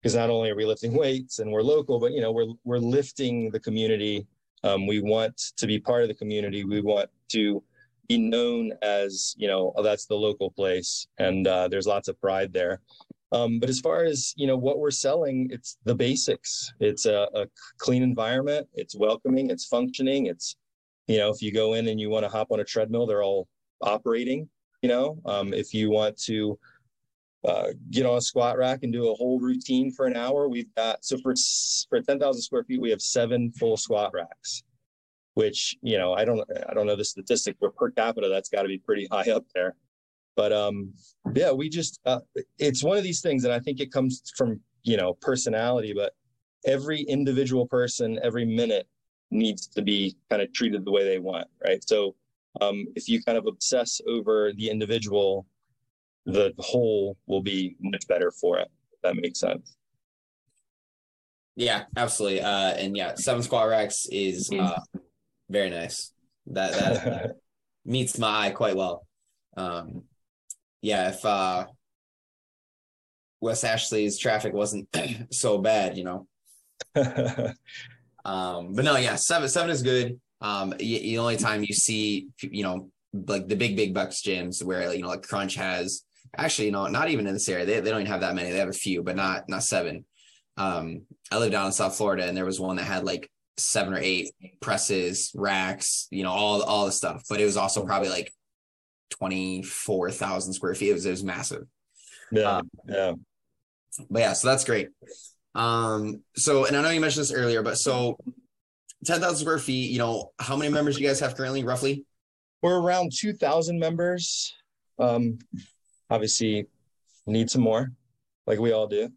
because not only are we lifting weights and we're local, but you know we're we're lifting the community. Um, we want to be part of the community. We want to be known as you know oh, that's the local place, and uh, there's lots of pride there. Um, but as far as you know what we're selling, it's the basics. It's a, a clean environment. It's welcoming. It's functioning. It's you know if you go in and you want to hop on a treadmill, they're all operating. You know um, if you want to uh, get on a squat rack and do a whole routine for an hour. We've got so for for ten thousand square feet, we have seven full squat racks, which you know I don't I don't know the statistic, but per capita that's got to be pretty high up there. But um, yeah, we just uh, it's one of these things, and I think it comes from you know personality, but every individual person every minute needs to be kind of treated the way they want, right? So um, if you kind of obsess over the individual the whole will be much better for it. that makes sense. Yeah, absolutely. Uh, and yeah, seven Squat racks is uh, very nice. That that meets my eye quite well. Um, yeah, if uh, West Ashley's traffic wasn't so bad, you know. um, but no, yeah, seven seven is good. Um, the only time you see, you know, like the big big bucks gyms where you know like Crunch has actually, you know, not even in this area. They, they don't even have that many. They have a few, but not not seven. Um, I live down in South Florida, and there was one that had like seven or eight presses, racks, you know, all all the stuff. But it was also probably like twenty four thousand square feet. It was it was massive. Yeah, um, yeah. But yeah, so that's great. Um, so and I know you mentioned this earlier, but so ten thousand square feet. You know, how many members do you guys have currently, roughly? We're around two thousand members. Um, obviously need some more, like we all do.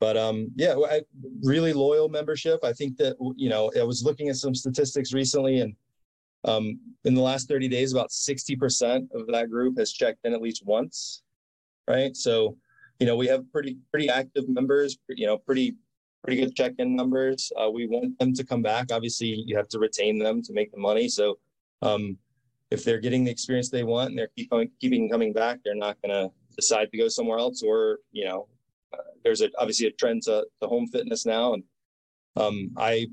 But um, yeah, I, really loyal membership. I think that you know I was looking at some statistics recently, and um, in the last 30 days, about 60% of that group has checked in at least once, right? So, you know, we have pretty pretty active members. You know, pretty pretty good check-in numbers. Uh, we want them to come back. Obviously, you have to retain them to make the money. So, um, if they're getting the experience they want and they're keep coming, keeping coming back, they're not going to decide to go somewhere else. Or you know, there's a, obviously a trend to, to home fitness now, and um, I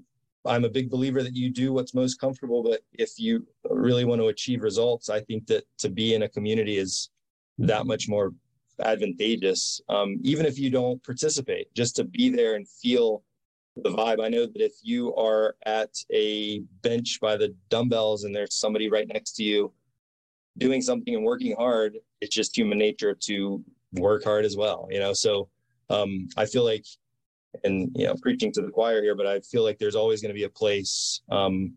I'm a big believer that you do what's most comfortable. But if you really want to achieve results, I think that to be in a community is that much more advantageous. Um, even if you don't participate, just to be there and feel the vibe. I know that if you are at a bench by the dumbbells and there's somebody right next to you doing something and working hard, it's just human nature to work hard as well, you know? So um, I feel like, and, you know, preaching to the choir here, but I feel like there's always going to be a place um,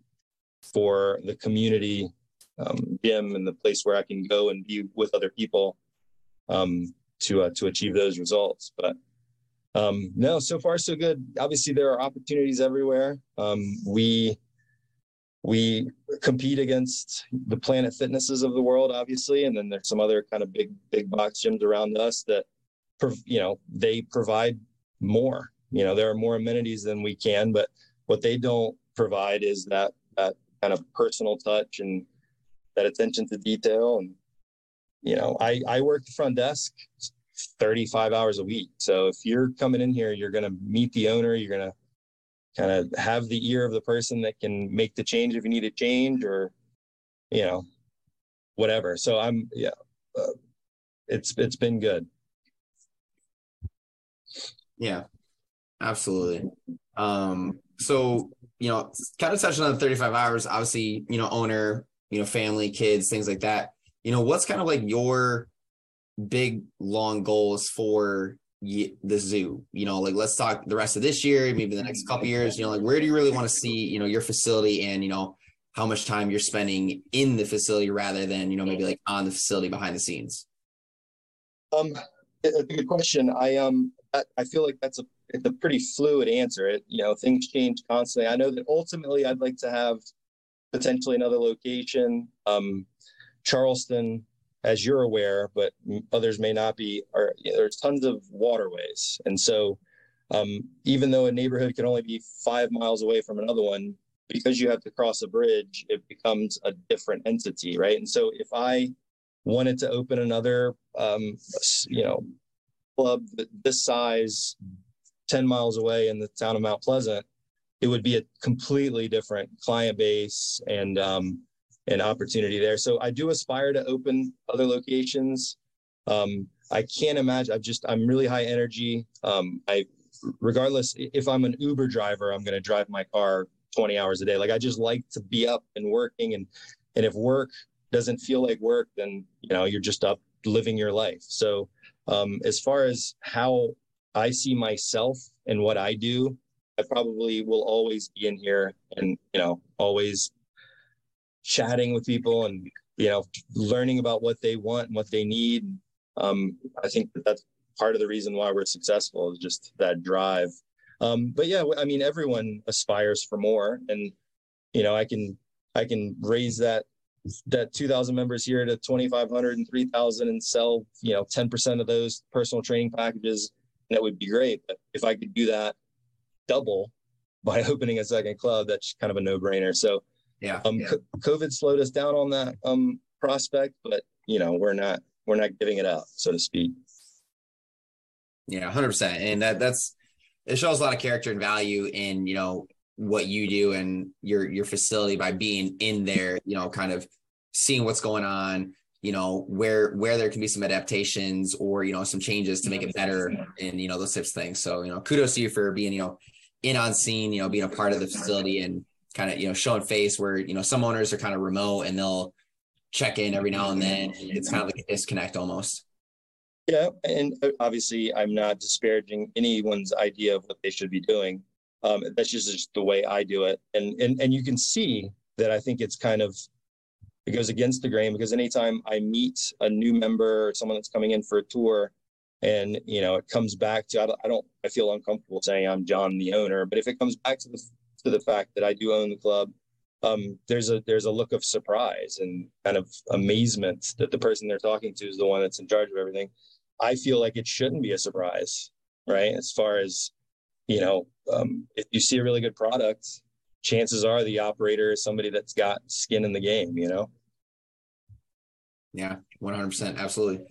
for the community um, gym and the place where I can go and be with other people um, to, uh, to achieve those results. But um, no, so far so good. Obviously, there are opportunities everywhere. Um, we we compete against the Planet Fitnesses of the world, obviously, and then there's some other kind of big big box gyms around us that, you know, they provide more. You know, there are more amenities than we can, but what they don't provide is that that kind of personal touch and that attention to detail. And you know, I I work the front desk 35 hours a week. So if you're coming in here, you're going to meet the owner, you're going to kind of have the ear of the person that can make the change if you need a change or, you know, whatever. So I'm, yeah, uh, it's, it's been good. Yeah, absolutely. Um, so, you know, kind of touching on the 35 hours, obviously, you know, owner, you know, family, kids, things like that. You know, what's kind of like your big long goals for the zoo you know like let's talk the rest of this year maybe the next couple years you know like where do you really want to see you know your facility and you know how much time you're spending in the facility rather than you know maybe like on the facility behind the scenes um good question i um i feel like that's a it's a pretty fluid answer it you know things change constantly i know that ultimately i'd like to have potentially another location um charleston as you're aware, but others may not be, are you know, there's tons of waterways. And so um, even though a neighborhood can only be five miles away from another one, because you have to cross a bridge, it becomes a different entity, right? And so if I wanted to open another, um, you know, club this size, 10 miles away in the town of Mount Pleasant, it would be a completely different client base and um, an opportunity there. So I do aspire to open other locations. Um, I can't imagine. I'm just I'm really high energy. Um, I regardless if I'm an Uber driver, I'm going to drive my car 20 hours a day. Like I just like to be up and working, and and if work doesn't feel like work, then you know you're just up living your life. So um, as far as how I see myself and what I do, I probably will always be in here and you know always chatting with people and you know learning about what they want and what they need. Um, I think that that's part of the reason why we're successful is just that drive. Um, but yeah, I mean, everyone aspires for more, and you know, I can I can raise that that 2000 members here to 2500 and 3000 and sell you know 10% of those personal training packages and that would be great. But if i could do that double by opening a second club that's kind of a no-brainer. So yeah, um, yeah. covid slowed us down on that um prospect but you know we're not we're not giving it up so to speak. Yeah, hundred percent, and that that's it shows a lot of character and value in you know what you do and your your facility by being in there, you know, kind of seeing what's going on, you know, where where there can be some adaptations or you know some changes to make it better, and you know those types of things. So you know, kudos to you for being you know in on scene, you know, being a part of the facility and kind of you know showing face where you know some owners are kind of remote and they'll check in every now and then. It's kind of like a disconnect almost. Yeah, and uh, obviously, I'm not disparaging anyone's idea of what they should be doing. Um, that's just, just the way I do it, and and and you can see that I think it's kind of it goes against the grain because anytime I meet a new member or someone that's coming in for a tour, and you know it comes back to I don't, I don't I feel uncomfortable saying I'm John the owner, but if it comes back to the to the fact that I do own the club, um, there's a there's a look of surprise and kind of amazement that the person they're talking to is the one that's in charge of everything. I feel like it shouldn't be a surprise, right? As far as, you know, um, if you see a really good product, chances are the operator is somebody that's got skin in the game, you know? Yeah, 100%. Absolutely.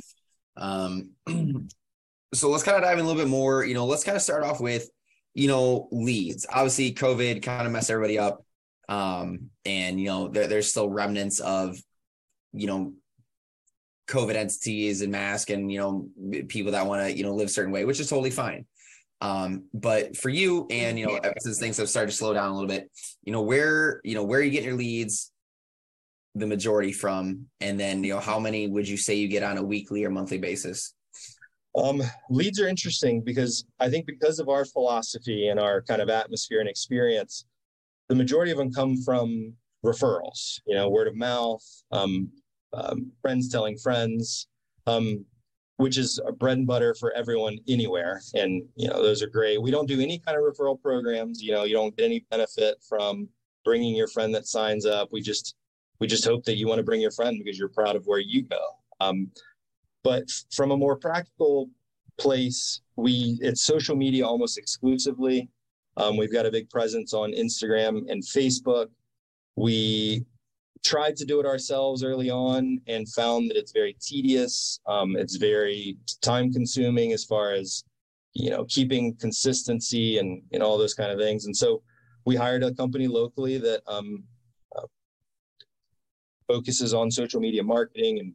Um, so let's kind of dive in a little bit more. You know, let's kind of start off with, you know, leads. Obviously, COVID kind of messed everybody up. Um, and, you know, there, there's still remnants of, you know, COVID entities and mask and you know people that want to you know live a certain way, which is totally fine. Um, but for you and you know since things have started to slow down a little bit, you know where you know where are you get your leads the majority from, and then you know how many would you say you get on a weekly or monthly basis? Um, leads are interesting because I think because of our philosophy and our kind of atmosphere and experience, the majority of them come from referrals. You know, word of mouth, um, um, friends telling friends, um, which is a bread and butter for everyone anywhere. And, you know, those are great. We don't do any kind of referral programs. You know, you don't get any benefit from bringing your friend that signs up. We just, we just hope that you want to bring your friend because you're proud of where you go. Um, but from a more practical place, we, it's social media almost exclusively. Um, we've got a big presence on Instagram and Facebook. We tried to do it ourselves early on and found that it's very tedious. Um, it's very time consuming as far as you know keeping consistency and and all those kind of things. And so we hired a company locally that um, uh, focuses on social media marketing and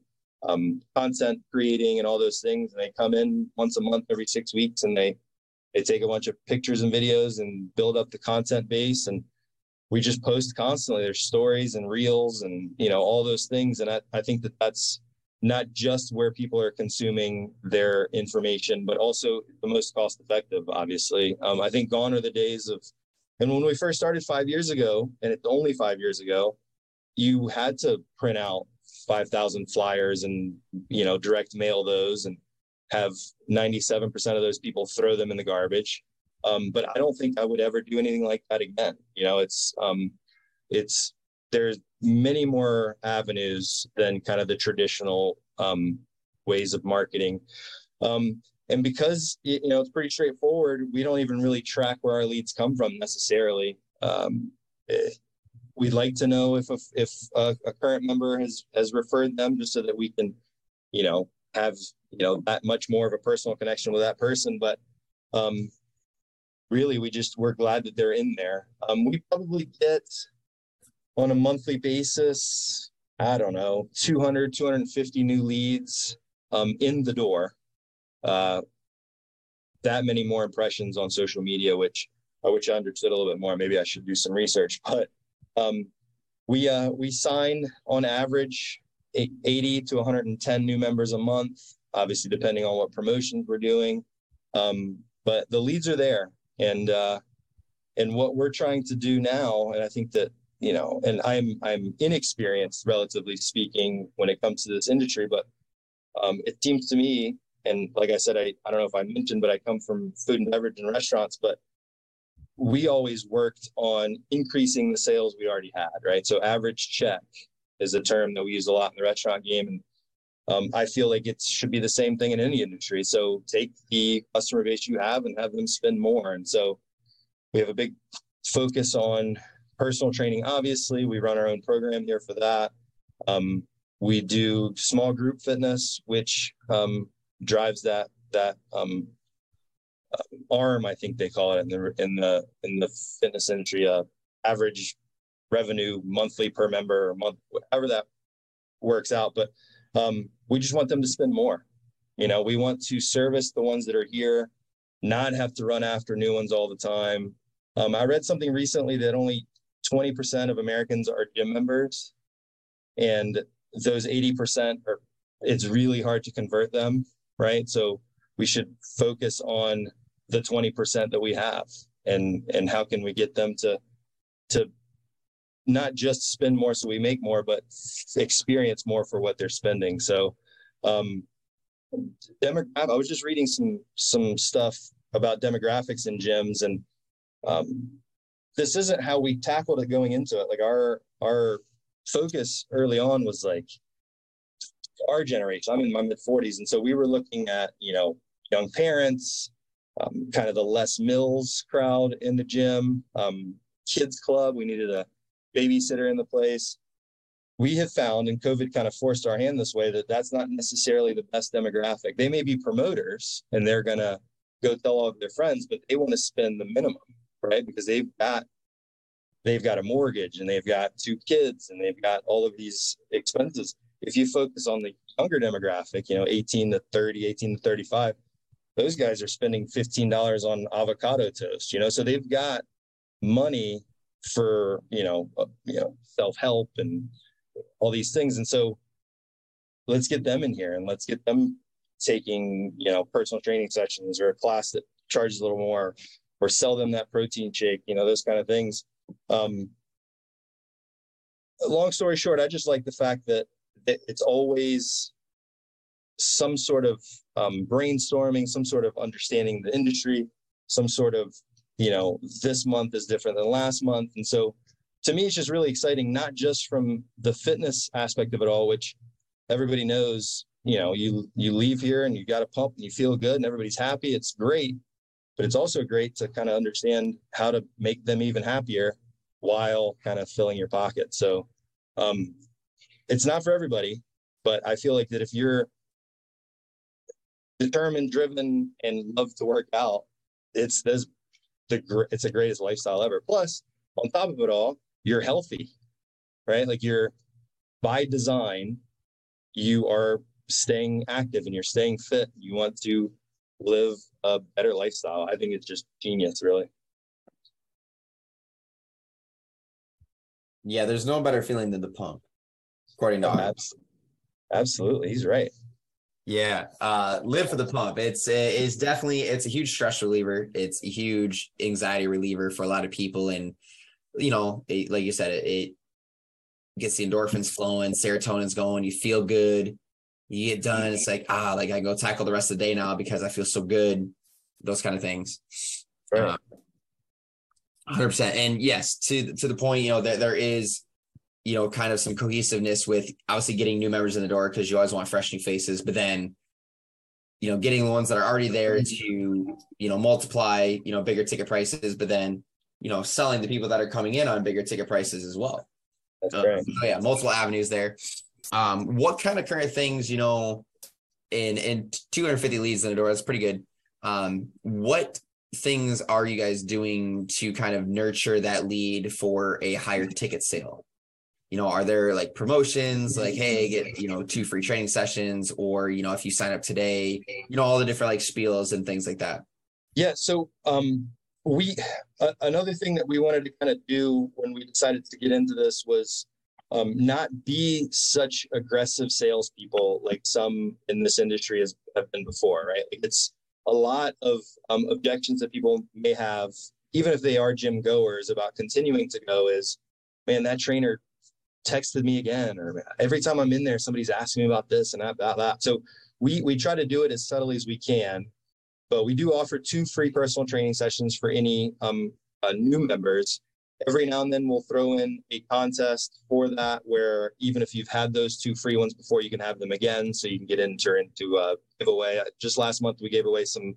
um, content creating and all those things. And they come in once a month, every six weeks, and they they take a bunch of pictures and videos and build up the content base and we just post constantly there's stories and reels and you know all those things. And I, I think that that's not just where people are consuming their information but also the most cost effective obviously. Um, i think gone are the days of and when we first started five years ago and it's only five years ago you had to print out 5000 flyers and you know direct mail those and have 97% of those people throw them in the garbage um, but I don't think I would ever do anything like that again. You know, it's um, it's there's many more avenues than kind of the traditional um, ways of marketing. Um, and because you know it's pretty straightforward, we don't even really track where our leads come from necessarily. Um, eh, we'd like to know if a, if a, a, current member has has referred them, just so that we can, you know, have you know that much more of a personal connection with that person. But um, really, we just we're glad that they're in there. Um, we probably get on a monthly basis, I don't know, 200, 250 new leads um, in the door. Uh, that many more impressions on social media, which I wish I understood a little bit more. Maybe I should do some research, but um, we uh, we sign on average 80 to 110 new members a month, obviously depending on what promotions we're doing. Um, but the leads are there, and uh, and what we're trying to do now, and I think that you know, and I'm I'm inexperienced, relatively speaking, when it comes to this industry, but um, it seems to me, and like I said, I I don't know if I mentioned, but I come from food and beverage and restaurants, but we always worked on increasing the sales we already had, right? So average check is a term that we use a lot in the restaurant game, and um, I feel like it should be the same thing in any industry. So take the customer base you have and have them spend more. And so we have a big focus on personal training. Obviously, we run our own program here for that. Um, we do small group fitness, which um, drives that that um, uh, arm, I think they call it in the in the in the fitness industry. Uh, average revenue monthly per member or month, whatever that works out. But um, we just want them to spend more. You know, we want to service the ones that are here, not have to run after new ones all the time. Um, I read something recently that only 20% of Americans are gym members, and those 80% are. It's really hard to convert them, right? So we should focus on the 20% that we have and and how can we get them to to not just spend more so we make more but experience more for what they're spending. So um demographic i was just reading some some stuff about demographics in gyms and um this isn't how we tackled it going into it. Like our our focus early on was like our generation. I'm in my mid 40s and so we were looking at you know young parents um, kind of the Les Mills crowd in the gym um, kids club. We needed a babysitter in the place. We have found, and COVID kind of forced our hand this way, that that's not necessarily the best demographic. They may be promoters and they're going to go tell all of their friends, but they want to spend the minimum, right? Because they've got they've got a mortgage and they've got two kids and they've got all of these expenses. If you focus on the younger demographic, you know, 18 to 30, 18 to 35, those guys are spending $15 on avocado toast, you know, so they've got money for you know uh, you know self help and all these things. And so let's get them in here and let's get them taking you know personal training sessions or a class that charges a little more or sell them that protein shake you know those kind of things um long story short i just like the fact that it's always some sort of um, brainstorming some sort of understanding the industry some sort of you know, this month is different than last month. And so to me, it's just really exciting, not just from the fitness aspect of it all, which everybody knows, you know, you you leave here and you got a pump and you feel good and everybody's happy. It's great. But it's also great to kind of understand how to make them even happier while kind of filling your pocket. So um, it's not for everybody, but I feel like that if you're determined, driven, and love to work out, it's there's the it's the greatest lifestyle ever. Plus, on top of it all, you're healthy, right? Like you're by design, you are staying active and you're staying fit. You want to live a better lifestyle. I think it's just genius, really. Yeah, there's no better feeling than the pump, according to oh, Absolutely, he's right. Yeah, uh, live for the pump. It's it's definitely it's a huge stress reliever. It's a huge anxiety reliever for a lot of people, and you know, it, like you said, it, it gets the endorphins flowing, serotonin's going. You feel good. You get done. It's like ah, like I go tackle the rest of the day now because I feel so good. Those kind of things. Right. Uh, hundred percent. And yes, to to the point, you know, that there is you know, kind of some cohesiveness with obviously getting new members in the door because you always want fresh new faces, but then you know, getting the ones that are already there to, you know, multiply, you know, bigger ticket prices, but then, you know, selling the people that are coming in on bigger ticket prices as well. That's great. Um, so yeah, multiple avenues there. Um, what kind of current things, you know, in in 250 leads in the door, that's pretty good. Um, what things are you guys doing to kind of nurture that lead for a higher ticket sale? You know, are there like promotions like, hey, get, you know, two free training sessions, or, you know, if you sign up today, you know, all the different like spiels and things like that? Yeah. So, um, we, uh, another thing that we wanted to kind of do when we decided to get into this was um, not be such aggressive salespeople like some in this industry has have been before, right? Like it's a lot of um, objections that people may have, even if they are gym goers, about continuing to go. Is man, that trainer texted me again, or every time I'm in there, somebody's asking me about this and about that. So we we try to do it as subtly as we can, but we do offer two free personal training sessions for any um, uh, new members. Every now and then we'll throw in a contest for that, where even if you've had those two free ones before, you can have them again, so you can get enter into a giveaway. Just last month we gave away some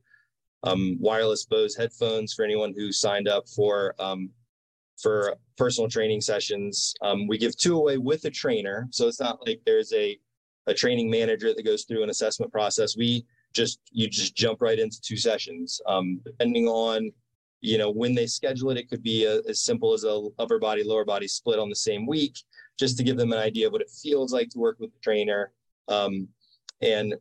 um, wireless Bose headphones for anyone who signed up for um, for personal training sessions. Um, we give two away with a trainer. So it's not like there's a, a training manager that goes through an assessment process. We just, you just jump right into two sessions. Um, depending on, you know, when they schedule it, it could be a, as simple as a upper body, lower body split on the same week, just to give them an idea of what it feels like to work with the trainer. Um, and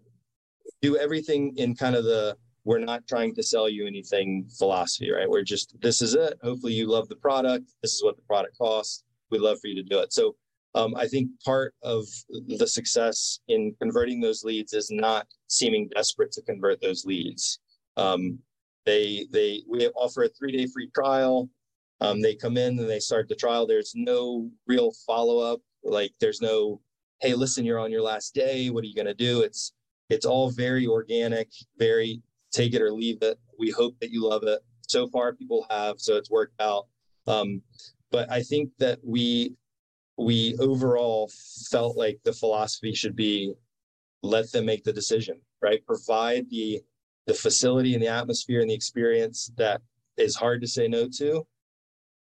do everything in kind of the we're not trying to sell you anything philosophy, right? We're just, this is it. Hopefully you love the product. This is what the product costs. We'd love for you to do it. So um, I think part of the success in converting those leads is not seeming desperate to convert those leads. Um, they, they, we offer a three day free trial. Um, they come in and they start the trial. There's no real follow up. Like there's no, hey, listen, you're on your last day. What are you going to do? It's, it's all very organic, very take it or leave it. We hope that you love it. So far, people have, so it's worked out. Um, but I think that we we overall felt like the philosophy should be let them make the decision, right? Provide the the facility and the atmosphere and the experience that is hard to say no to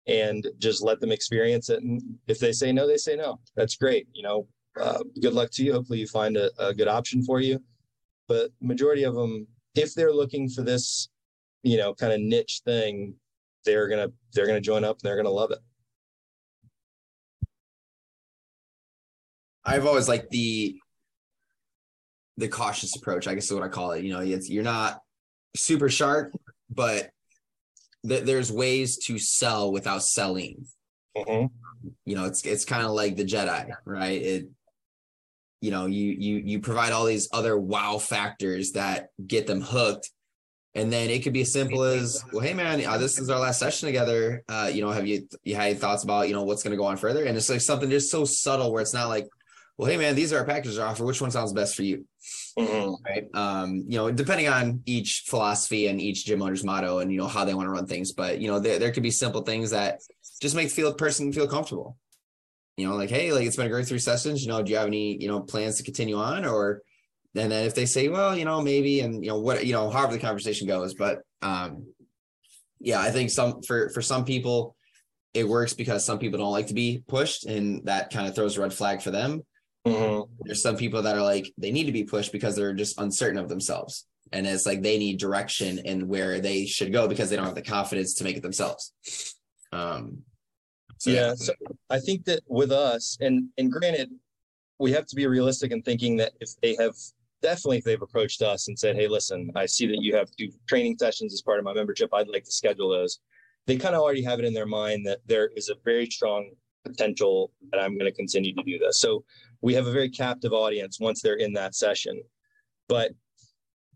and just let them experience it and if they say no they say no that's great you know uh, good luck to you hopefully you find a, a good option for you but majority of them if they're looking for this, you know, kind of niche thing, they're gonna they're gonna join up and they're gonna love it. I've always liked the the cautious approach, I guess is what I call it. You know, it's you're not super sharp, but th- there's ways to sell without selling. Mm-hmm. You know, it's it's kind of like the Jedi, right? It you know you you you provide all these other wow factors that get them hooked. And then it could be as simple as well hey man uh, this is our last session together. Uh, you know have you you had thoughts about you know what's going to go on further? And it's like something just so subtle where it's not like well hey man these are our packages are offer. Which one sounds best for you? Mm-hmm. right? Um you know depending on each philosophy and each gym owner's motto and you know how they want to run things. But you know there, there could be simple things that just make the feel person feel comfortable you know, like, hey, like it's been a great three sessions. You know, do you have any, you know, plans to continue on? Or and then if they say, well, you know, maybe, and you know, what, you know, however the conversation goes. But um, yeah, I think some for for some people it works because some people don't like to be pushed, and that kind of throws a red flag for them. Mm-hmm. There's some people that are like they need to be pushed because they're just uncertain of themselves. And it's like they need direction and where they should go because they don't have the confidence to make it themselves. Um, so, yeah, so I think that with us, and and granted, we have to be realistic in thinking that if they have definitely if they've approached us and said, "Hey, listen, I see that you have two training sessions as part of my membership. I'd like to schedule those." They kind of already have it in their mind that there is a very strong potential that I'm going to continue to do this. So we have a very captive audience once they're in that session. But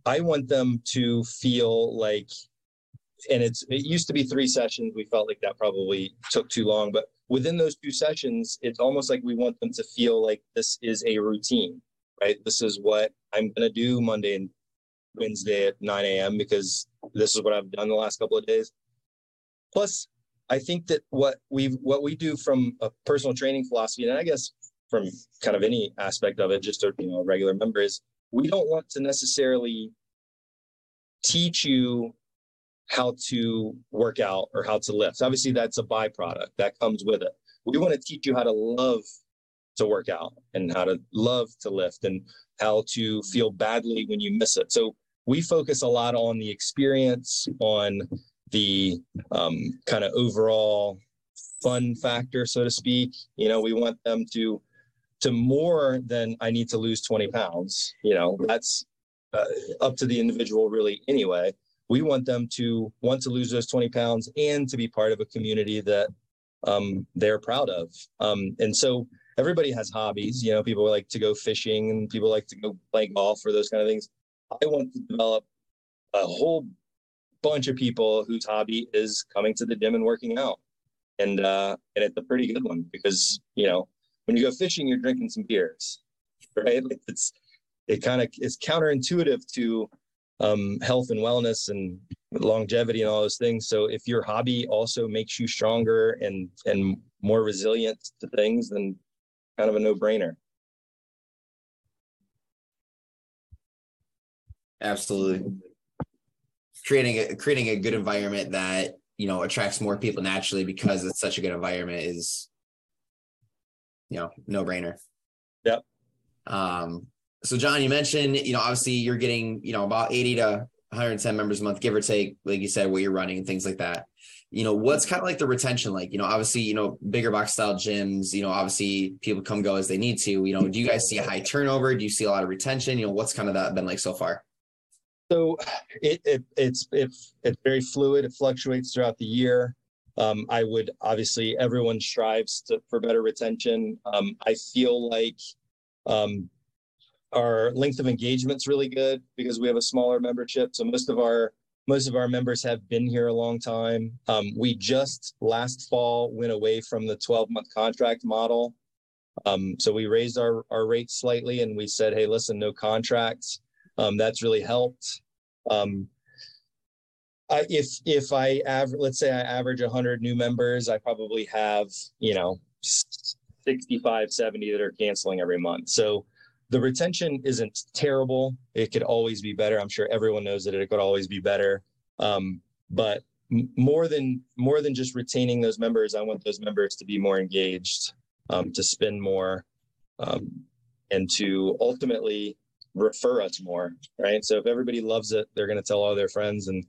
I want them to feel like and it's it used to be three sessions. We felt like that probably took too long, but within those two sessions, it's almost like we want them to feel like this is a routine, right? This is what I'm going to do Monday and Wednesday at 9 a.m. because this is what I've done the last couple of days. Plus, I think that what we what we do from a personal training philosophy, and I guess from kind of any aspect of it, just a you know regular member is we don't want to necessarily teach you how to work out or how to lift. Obviously, that's a byproduct that comes with it. We want to teach you how to love to work out and how to love to lift and how to feel badly when you miss it. So we focus a lot on the experience, on the um, kind of overall fun factor, so to speak. You know, we want them to to more than I need to lose 20 pounds. You know, that's uh, up to the individual really anyway. We want them to want to lose those 20 pounds and to be part of a community that um, they're proud of. Um, and so everybody has hobbies. You know, people like to go fishing and people like to go play golf or those kind of things. I want to develop a whole bunch of people whose hobby is coming to the gym and working out. And uh, and it's a pretty good one because you know when you go fishing, you're drinking some beers, right? It's it kind of is counterintuitive to um, health and wellness and longevity and all those things. So if your hobby also makes you stronger and and more resilient to things, then kind of a no brainer. Absolutely. Creating a creating a good environment that you know attracts more people naturally because it's such a good environment is you know no brainer. Yep. Um. So John, you mentioned you know obviously you're getting you know about eighty to 110 members a month, give or take, like you said, what you're running and things like that you know, what's kind of like the retention like? You know, obviously, you know, bigger box style gyms, you know, obviously people come go as they need to. You know, do you guys see a high turnover? Do you see a lot of retention? You know, what's kind of that been like so far? So it, it it's it's it's very fluid. It fluctuates throughout the year. Um, I would obviously everyone strives to, for better retention. Um, I feel like um, our length of engagement is really good because we have a smaller membership. So most of our most of our members have been here a long time. Um, we just last fall went away from the 12 month contract model. Um, so we raised our, our rates slightly and we said, hey, listen, no contracts. Um, that's really helped. Um, I, if if I average, let's say I average 100 new members, I probably have you know 65, 70 that are canceling every month. So the retention isn't terrible. It could always be better. I'm sure everyone knows that it could always be better. Um, but more than more than just retaining those members, I want those members to be more engaged, um, to spend more, um, and to ultimately refer us more. Right. So if everybody loves it, they're going to tell all their friends, and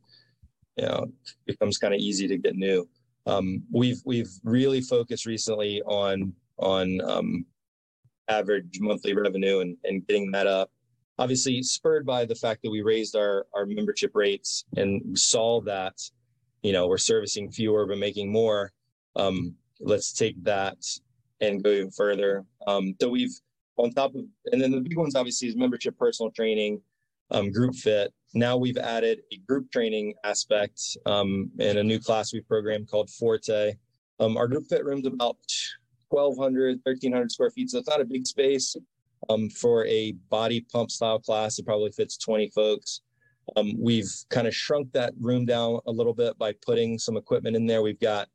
you know, it becomes kind of easy to get new. Um, we've we've really focused recently on on um, average monthly revenue and, and getting that up. Obviously, spurred by the fact that we raised our, our membership rates and saw that, you know, we're servicing fewer but making more. Um, let's take that and go even further. Um, so we've on top of, and then the big ones obviously is membership, personal training, um, group fit. Now we've added a group training aspect um, in a new class we've programmed called Forte. Um, our group fit room's about 1,200, 1,300 square feet. So it's not a big space. Um, for a body pump style class, it probably fits 20 folks. Um, we've kind of shrunk that room down a little bit by putting some equipment in there. We've got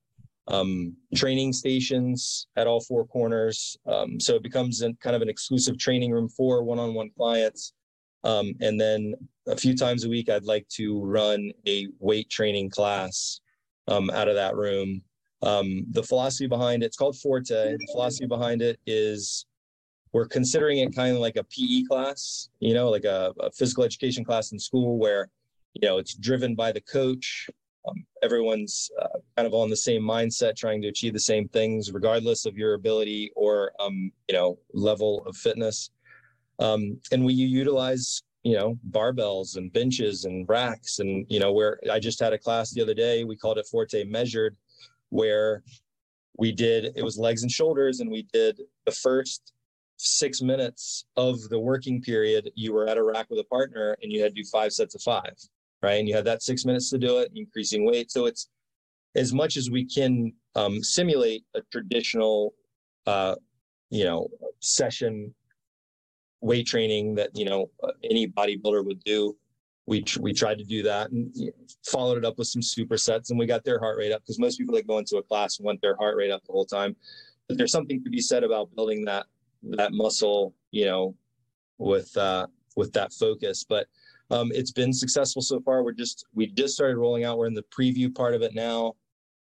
um, training stations at all four corners. Um, so it becomes an, kind of an exclusive training room for one on one clients. Um, and then a few times a week, I'd like to run a weight training class um, out of that room um, the philosophy behind it, it's called Forte. The philosophy behind it is we're considering it kind of like a PE class, you know, like a, a physical education class in school where, you know, it's driven by the coach. Um, everyone's uh, kind of on the same mindset, trying to achieve the same things, regardless of your ability or, um, you know, level of fitness. Um, and we utilize, you know, barbells and benches and racks. And, you know, where I just had a class the other day, we called it Forte Measured where we did it was legs and shoulders and we did the first six minutes of the working period you were at a rack with a partner and you had to do five sets of five right? And you had that six minutes to do it increasing weight. So it's as much as we can um, simulate a traditional uh, you know session weight training that you know any bodybuilder would do we tr- we tried to do that and followed it up with some supersets and we got their heart rate up because most people that go into a class want their heart rate up the whole time. But there's something to be said about building that that muscle you know with uh with that focus. But um it's been successful so far. We're just we just started rolling out. We're in the preview part of it now.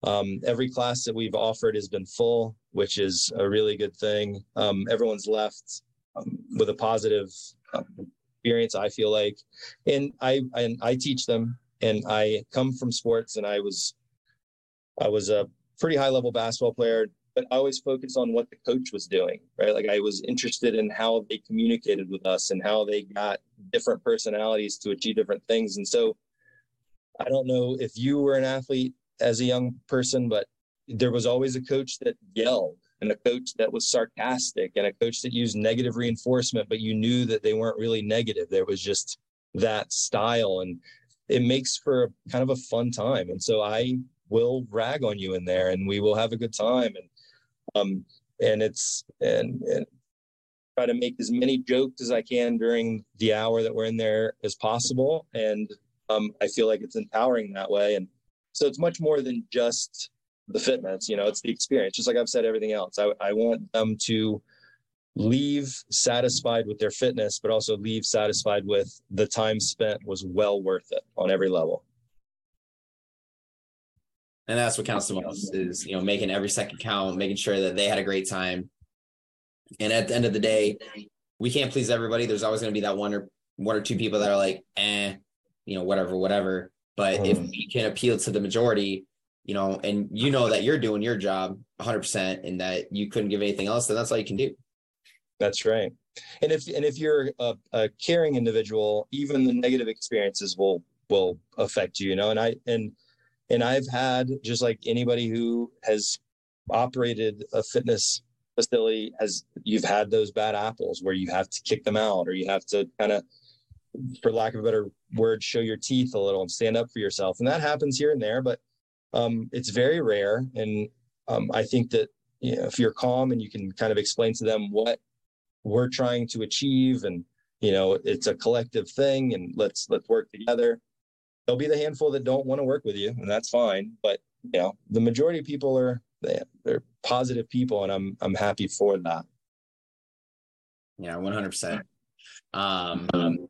Um every class that we've offered has been full which is a really good thing. Um everyone's left um, with a positive um, experience i feel like and i and i teach them and i come from sports and i was i was a pretty high level basketball player but i always focused on what the coach was doing right? Like i was interested in how they communicated with us and how they got different personalities to achieve different things. And so i don't know if you were an athlete as a young person but there was always a coach that yelled and a coach that was sarcastic and a coach that used negative reinforcement, but you knew that they weren't really negative. There was just that style and it makes for kind of a fun time. And so I will rag on you in there and we will have a good time. And, um, and it's, and, and try to make as many jokes as I can during the hour that we're in there as possible. And, um, I feel like it's empowering that way. And so it's much more than just the fitness you know it's the experience just like i've said everything else. I, I want them to leave satisfied with their fitness but also leave satisfied with the time spent was well worth it on every level. And that's what counts the most is you know making every second count making sure that they had a great time. And at the end of the day we can't please everybody. There's always going to be that one or one or two people that are like eh you know whatever whatever. But mm. if we can appeal to the majority you know, and you know that you're doing your job 100% and that you couldn't give anything else, then that's all you can do. That's right. And if and if you're a, a caring individual, even the negative experiences will will affect you, you know. And I and and I've had just like anybody who has operated a fitness facility has you've had those bad apples where you have to kick them out or you have to kind of for lack of a better word show your teeth a little and stand up for yourself and that happens here and there but um, it's very rare. And um, I think that you know, if you're calm and you can kind of explain to them what we're trying to achieve and you know it's a collective thing and let's let's work together there'll be the handful that don't want to work with you and that's fine but you know the majority of people are they, they're positive people and i'm i'm happy for that yeah 100% um, um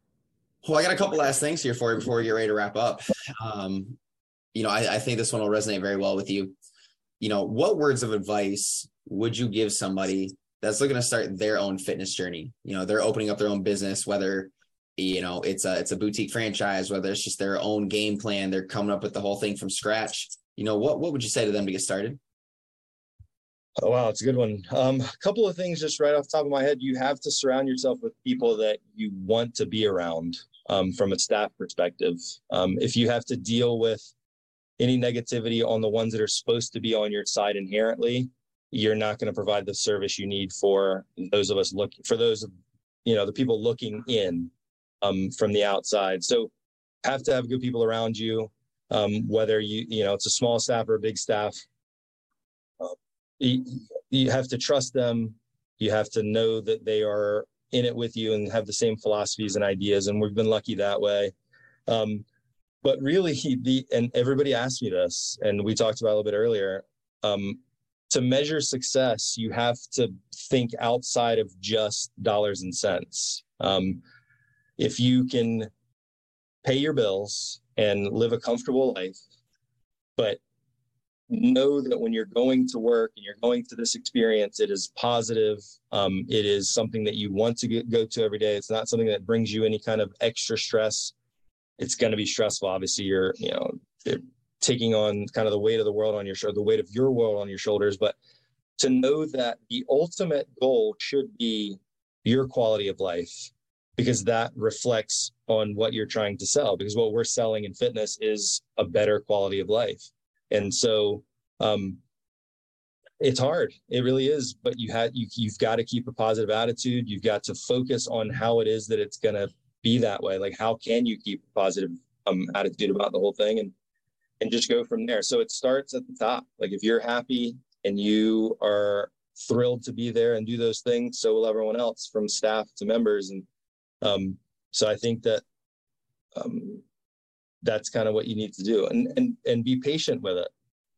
well i got a couple last things here for you before we get ready to wrap up um you know, I, I think this one will resonate very well with you. You know, what words of advice would you give somebody that's looking to start their own fitness journey? You know, they're opening up their own business, whether you know it's a it's a boutique franchise, whether it's just their own game plan, they're coming up with the whole thing from scratch. You know, what what would you say to them to get started? Oh wow, it's a good one. Um, a couple of things just right off the top of my head. You have to surround yourself with people that you want to be around um, from a staff perspective. Um, if you have to deal with any negativity on the ones that are supposed to be on your side inherently, you're not going to provide the service you need for those of us looking for those, you know, the people looking in um, from the outside. So have to have good people around you, um, whether you, you know, it's a small staff or a big staff. Uh, you, you have to trust them. You have to know that they are in it with you and have the same philosophies and ideas. And we've been lucky that way. Um, but really the and everybody asked me this and we talked about a little bit earlier um, to measure success you have to think outside of just dollars and cents. Um, if you can pay your bills and live a comfortable life but know that when you're going to work and you're going to this experience it is positive um, it is something that you want to get, go to every day. It's not something that brings you any kind of extra stress it's going to be stressful. Obviously, you're you know taking on kind of the weight of the world on your shoulder, the weight of your world on your shoulders. But to know that the ultimate goal should be your quality of life, because that reflects on what you're trying to sell. Because what we're selling in fitness is a better quality of life, and so um, it's hard. It really is. But you had you you've got to keep a positive attitude. You've got to focus on how it is that it's going to be that way? Like how can you keep a positive um, attitude about the whole thing and and just go from there? So it starts at the top. Like if you're happy and you are thrilled to be there and do those things so will everyone else from staff to members. And um, so i think that um, that's kind of what you need to do. And and and be patient with it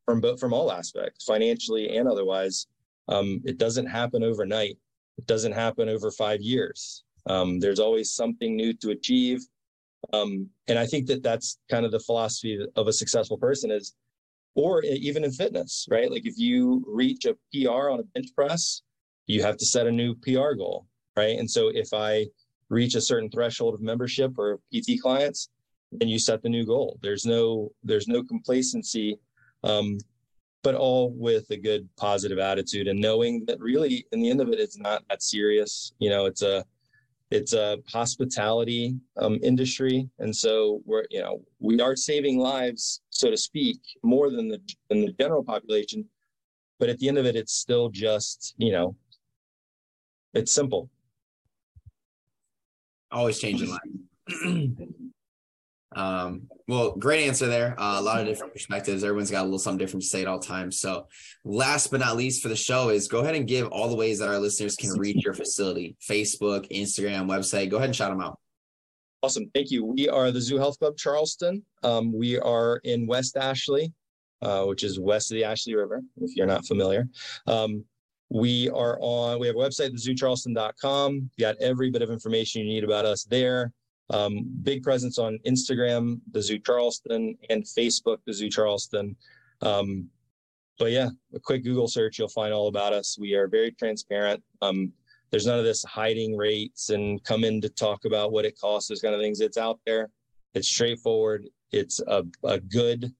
from both from all aspects financially and otherwise. Um, it doesn't happen overnight. It doesn't happen over five years um, there's always something new to achieve um, and i think that that's kind of the philosophy of a successful person is or even in fitness right like if you reach a pr on a bench press you have to set a new pr goal right and so if i reach a certain threshold of membership or pt clients then you set the new goal. There's no there's no complacency, um, but all with a good positive attitude and knowing that really in the end of it, it's not that serious. You know, it's a it's a hospitality um, industry, and so we're you know we are saving lives, so to speak, more than the than the general population. But at the end of it, it's still just you know, it's simple. Always changing life. Um, well, great answer there. Uh, a lot of different perspectives. Everyone's got a little something different to say at all times. So, last but not least for the show is go ahead and give all the ways that our listeners can reach your facility Facebook, Instagram, website. Go ahead and shout them out. Awesome. Thank you. We are the Zoo Health Club Charleston. Um, we are in West Ashley, uh, which is west of the Ashley River, if you're not familiar. Um, we are on, we have a website, thezooCharleston.com. Got every bit of information you need about us there. Um, big presence on Instagram, the Zoo Charleston, and Facebook, the Zoo Charleston. Um, but yeah, a quick Google search, you'll find all about us. We are very transparent. Um, there's none of this hiding rates and come in to talk about what it costs, those kind of things. It's out there. It's straightforward. It's a, a good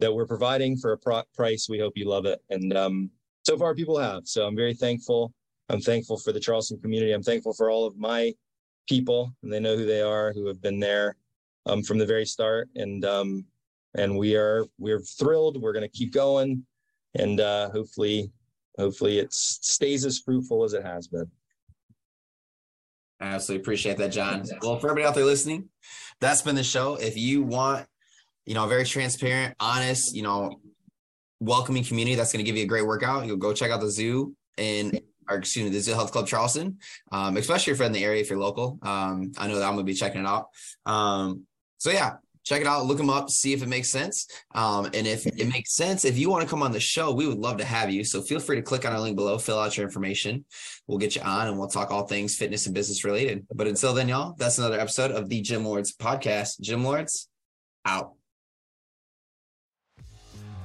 that we're providing for a pro- price. We hope you love it. And um, so far, people have. So I'm very thankful. I'm thankful for the Charleston community. I'm thankful for all of my people and they know who they are who have been there um, from the very start. And um, and we are we're thrilled. We're going to keep going. And uh, hopefully hopefully it stays as fruitful as it has been. I absolutely appreciate that john. Well for everybody out there listening that's been the show. If you want you know a very transparent honest you know welcoming community that's going to give you a great workout you'll go check out the zoo and or excuse me, the Zoo Health Club Charleston, um, especially if you're in the area, if you're local. Um, I know that I'm going to be checking it out. Um, so yeah, check it out, look them up, see if it makes sense. Um, and if it makes sense, if you want to come on the show, we would love to have you. So feel free to click on our link below, fill out your information. We'll get you on and we'll talk all things fitness and business related. But until then, y'all, that's another episode of the Gym Lords podcast. Gym Lords out.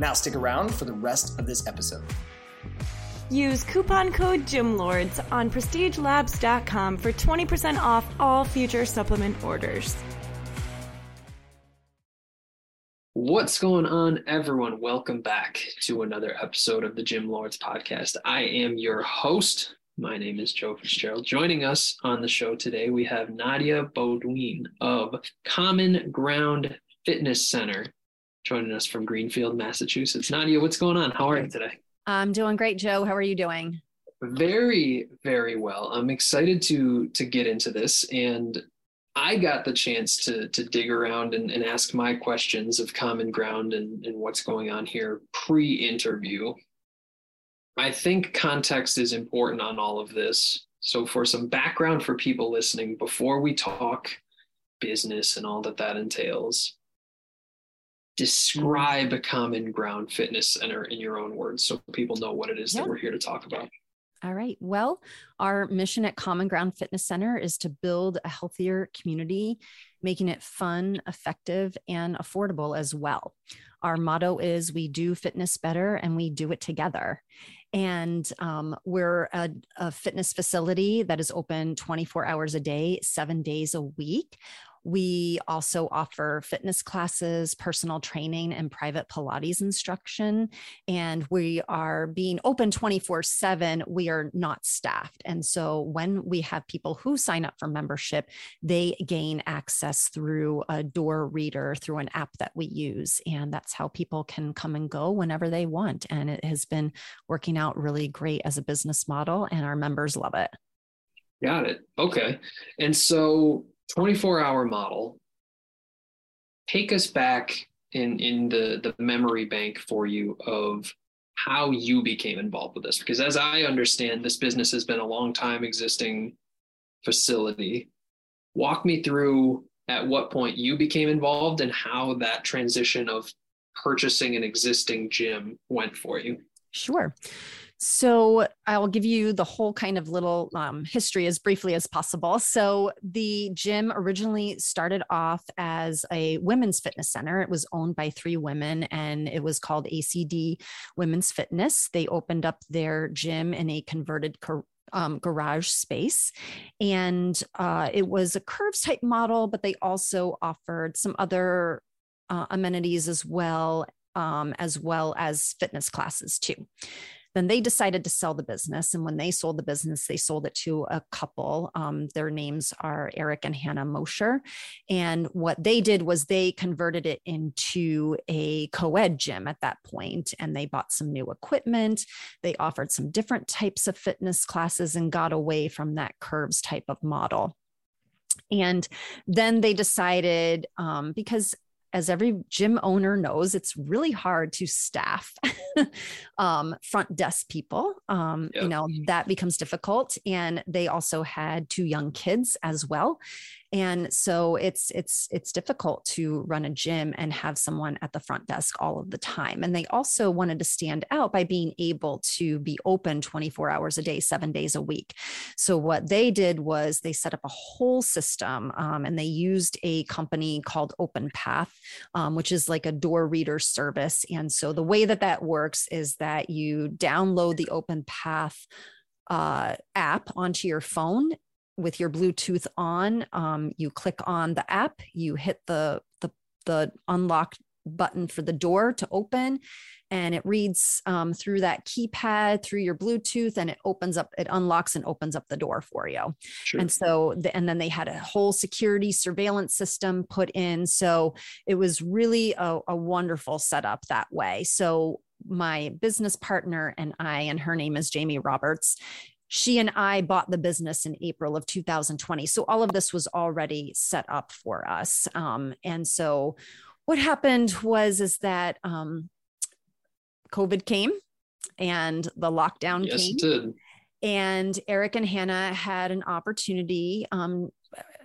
Now stick around for the rest of this episode. Use coupon code GYMLORDS on prestigelabs.com for 20% off all future supplement orders. What's going on, everyone? Welcome back to another episode of the Gym Lords podcast. I am your host. My name is Joe Fitzgerald. Joining us on the show today, we have Nadya Beaudoin of Common Ground Fitness Center joining us from Greenfield, Massachusetts. Nadya, what's going on? How are you today? I'm doing great, Joe. How are you doing? Very, very well. I'm excited to to get into this, and I got the chance to to dig around and, and ask my questions of common ground and, and what's going on here pre-interview. I think context is important on all of this. So, for some background for people listening, before we talk business and all that that entails, describe a common ground fitness center in your own words so people know what it is yeah. that we're here to talk about. All right. Well, our mission at Common Ground Fitness Center is to build a healthier community making it fun, effective, and affordable as well. Our motto is we do fitness better and we do it together. And um, we're a, a fitness facility that is open 24 hours a day, seven days a week. We also offer fitness classes, personal training, and private Pilates instruction. And we are being open 24 7. We are not staffed. And so when we have people who sign up for membership, they gain access through a door reader, through an app that we use. And that's how people can come and go whenever they want. And it has been working out really great as a business model, and our members love it. Got it. Okay. And so 24 hour model take us back in in the the memory bank for you of how you became involved with this. Because as i understand this business has been a long time existing facility. Walk me through at what point you became involved and how that transition of purchasing an existing gym went for you. Sure so I'll give you the whole kind of little um, history as briefly as possible. So the gym originally started off as a women's fitness center. It was owned by three women and it was called ACD Women's Fitness. They opened up their gym in a converted um, garage space. And uh, it was a curves type model, but they also offered some other uh, amenities as well, um, as well as fitness classes too. Then they decided to sell the business. And when they sold the business, they sold it to a couple. Um, their names are Eric and Hannah Mosher. And what they did was they converted it into a co ed gym at that point, and they bought some new equipment. They offered some different types of fitness classes and got away from that curves type of model. And then they decided, um, because as every gym owner knows, it's really hard to staff um, front desk people. Um, yep. You know, that becomes difficult. And they also had two young kids as well and so it's it's it's difficult to run a gym and have someone at the front desk all of the time. And they also wanted to stand out by being able to be open 24 hours a day seven days a week. So what they did was they set up a whole system um, and they used a company called Openpath um, which is like a door reader service. And so the way that that works is that you download the Openpath uh, app onto your phone with your Bluetooth on, um, you click on the app, you hit the, the, the unlock button for the door to open and it reads um, through that keypad through your bluetooth and it opens up it unlocks and opens up the door for you. Sure. and so the, and then they had a whole security surveillance system put in. So it was really a, a wonderful setup that way. So my business partner and I, and her name is Jamie Roberts she and I bought the business in April of 2020. So all of this was already set up for us. Um, and so what happened was is that um, COVID came and the lockdown yes, came. And Eric and Hannah had an opportunity um,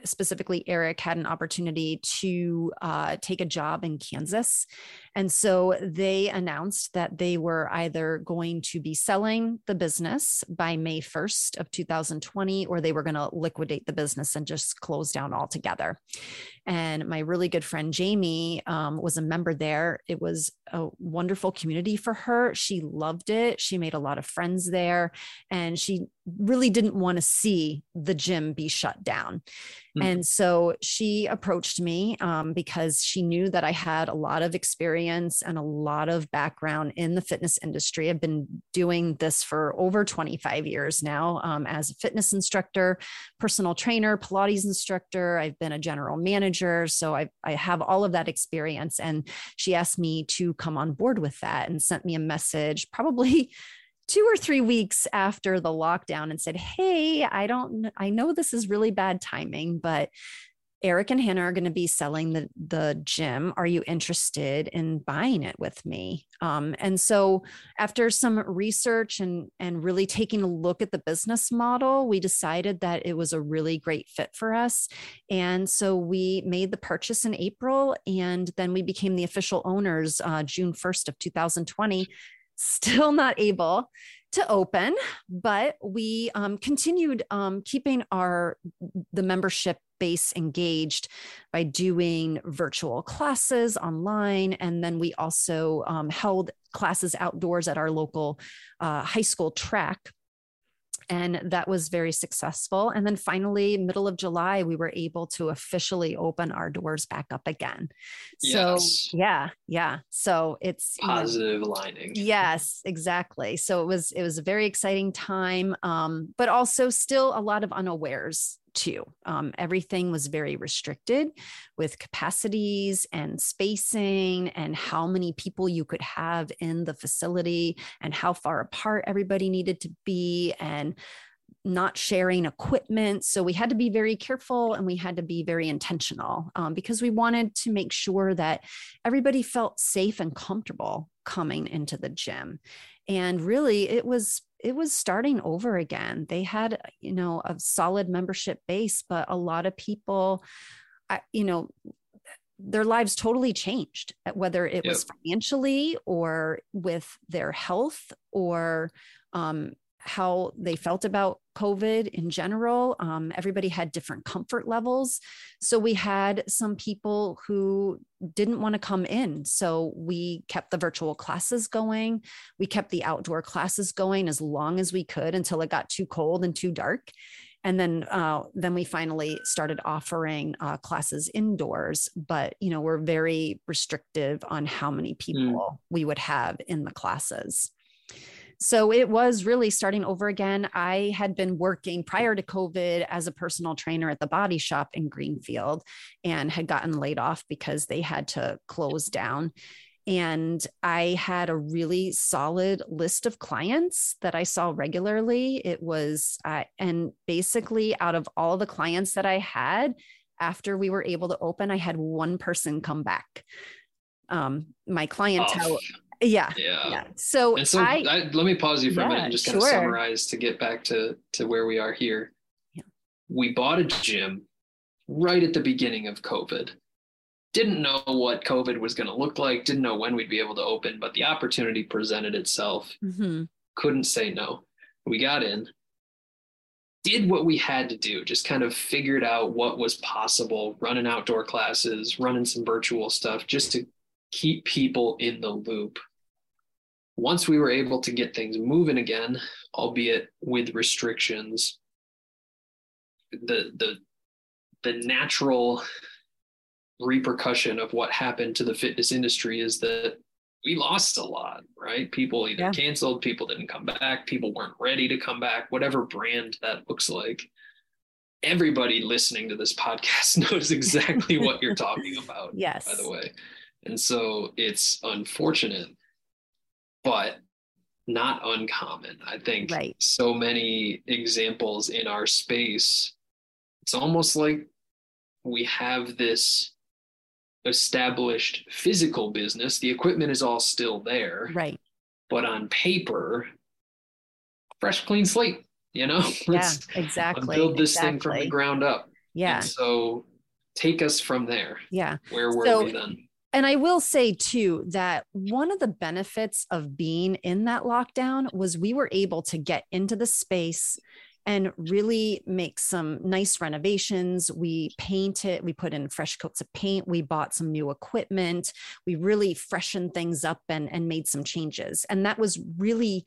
specifically Eric had an opportunity to uh, take a job in Kansas. And so they announced that they were either going to be selling the business by May 1st of 2020, or they were going to liquidate the business and just close down altogether. And my really good friend Jamie um, was a member there. It was a wonderful community for her. She loved it. She made a lot of friends there, and she really didn't want to see the gym be shut down. Mm-hmm. And so she approached me um, because she knew that I had a lot of experience and a lot of background in the fitness industry. I've been doing this for over 25 years now um, as a fitness instructor, personal trainer, Pilates instructor. I've been a general manager. So I, I have all of that experience. And she asked me to come on board with that and sent me a message probably two or three weeks after the lockdown and said, Hey, I don't, I know this is really bad timing, but Eric and Hannah are going to be selling the the gym. Are you interested in buying it with me? Um, and so, after some research and and really taking a look at the business model, we decided that it was a really great fit for us. And so we made the purchase in April, and then we became the official owners uh, June first of 2020 still not able to open, but we um, continued um, keeping our the membership base engaged by doing virtual classes online, and then we also um, held classes outdoors at our local uh, high school track and that was very successful. And then finally, middle of July, we were able to officially open our doors back up again. So Yes. yeah, yeah. So it's you know, Positive lining. Yes, exactly. So it was it was a very exciting time, um, but also still a lot of unawares too. Um, everything was very restricted with capacities and spacing and how many people you could have in the facility and how far apart everybody needed to be and not sharing equipment. So we had to be very careful and we had to be very intentional um, because we wanted to make sure that everybody felt safe and comfortable coming into the gym. And really, it was it was starting over again. They had you know a solid membership base, but a lot of people, I, you know. Their lives totally changed, uh, whether it was financially or with their health or um, how they felt about COVID in general. Um, everybody had different comfort levels. So we had some people who didn't want to come in. So we kept the virtual classes going. We kept the outdoor classes going as long as we could until it got too cold and too dark. And then, uh, then we finally started offering uh, classes indoors. But you know, we're very restrictive on how many people we would have in the classes. So it was really starting over again. I had been working prior to COVID as a personal trainer at the body shop in Greenfield and had gotten laid off because they had to close down. And I had a really solid list of clients that I saw regularly. It was, uh, and basically, out of all the clients that I had, after we were able to open, I had one person come back. Um, my clientele, Tough. Yeah, Yeah. yeah. So, And so I, I, let me pause you for a minute and just kind of summarize to get back to to where we are here. Yeah. We bought a gym right at the beginning of COVID. Didn't know what COVID was going to look like, didn't know when we'd be able to open, but the opportunity presented itself. Mhm. Couldn't say no. We got in, did what we had to do, just kind of figured out what was possible, running outdoor classes, running some virtual stuff, just to keep people in the loop once we were able to get things moving again, albeit with restrictions, the the the natural repercussion of what happened to the fitness industry is that we lost a lot, right? People either Yeah. canceled, people didn't come back, people weren't ready to come back, whatever brand that looks like. Everybody listening to this podcast knows exactly what you're talking about yes. by the way. And so it's unfortunate, but not uncommon. I think Right. so many examples in our space. It's almost like we have this established physical business. The equipment is all still there, Right. but on paper, fresh, clean slate. You know, Yeah, exactly. build this thing from the ground up. Yeah. And so take us from there. Yeah. Where were So- we then? And I will say too that one of the benefits of being in that lockdown was we were able to get into the space and really make some nice renovations. We painted, we put in fresh coats of paint, we bought some new equipment, we really freshened things up and, and made some changes. And that was really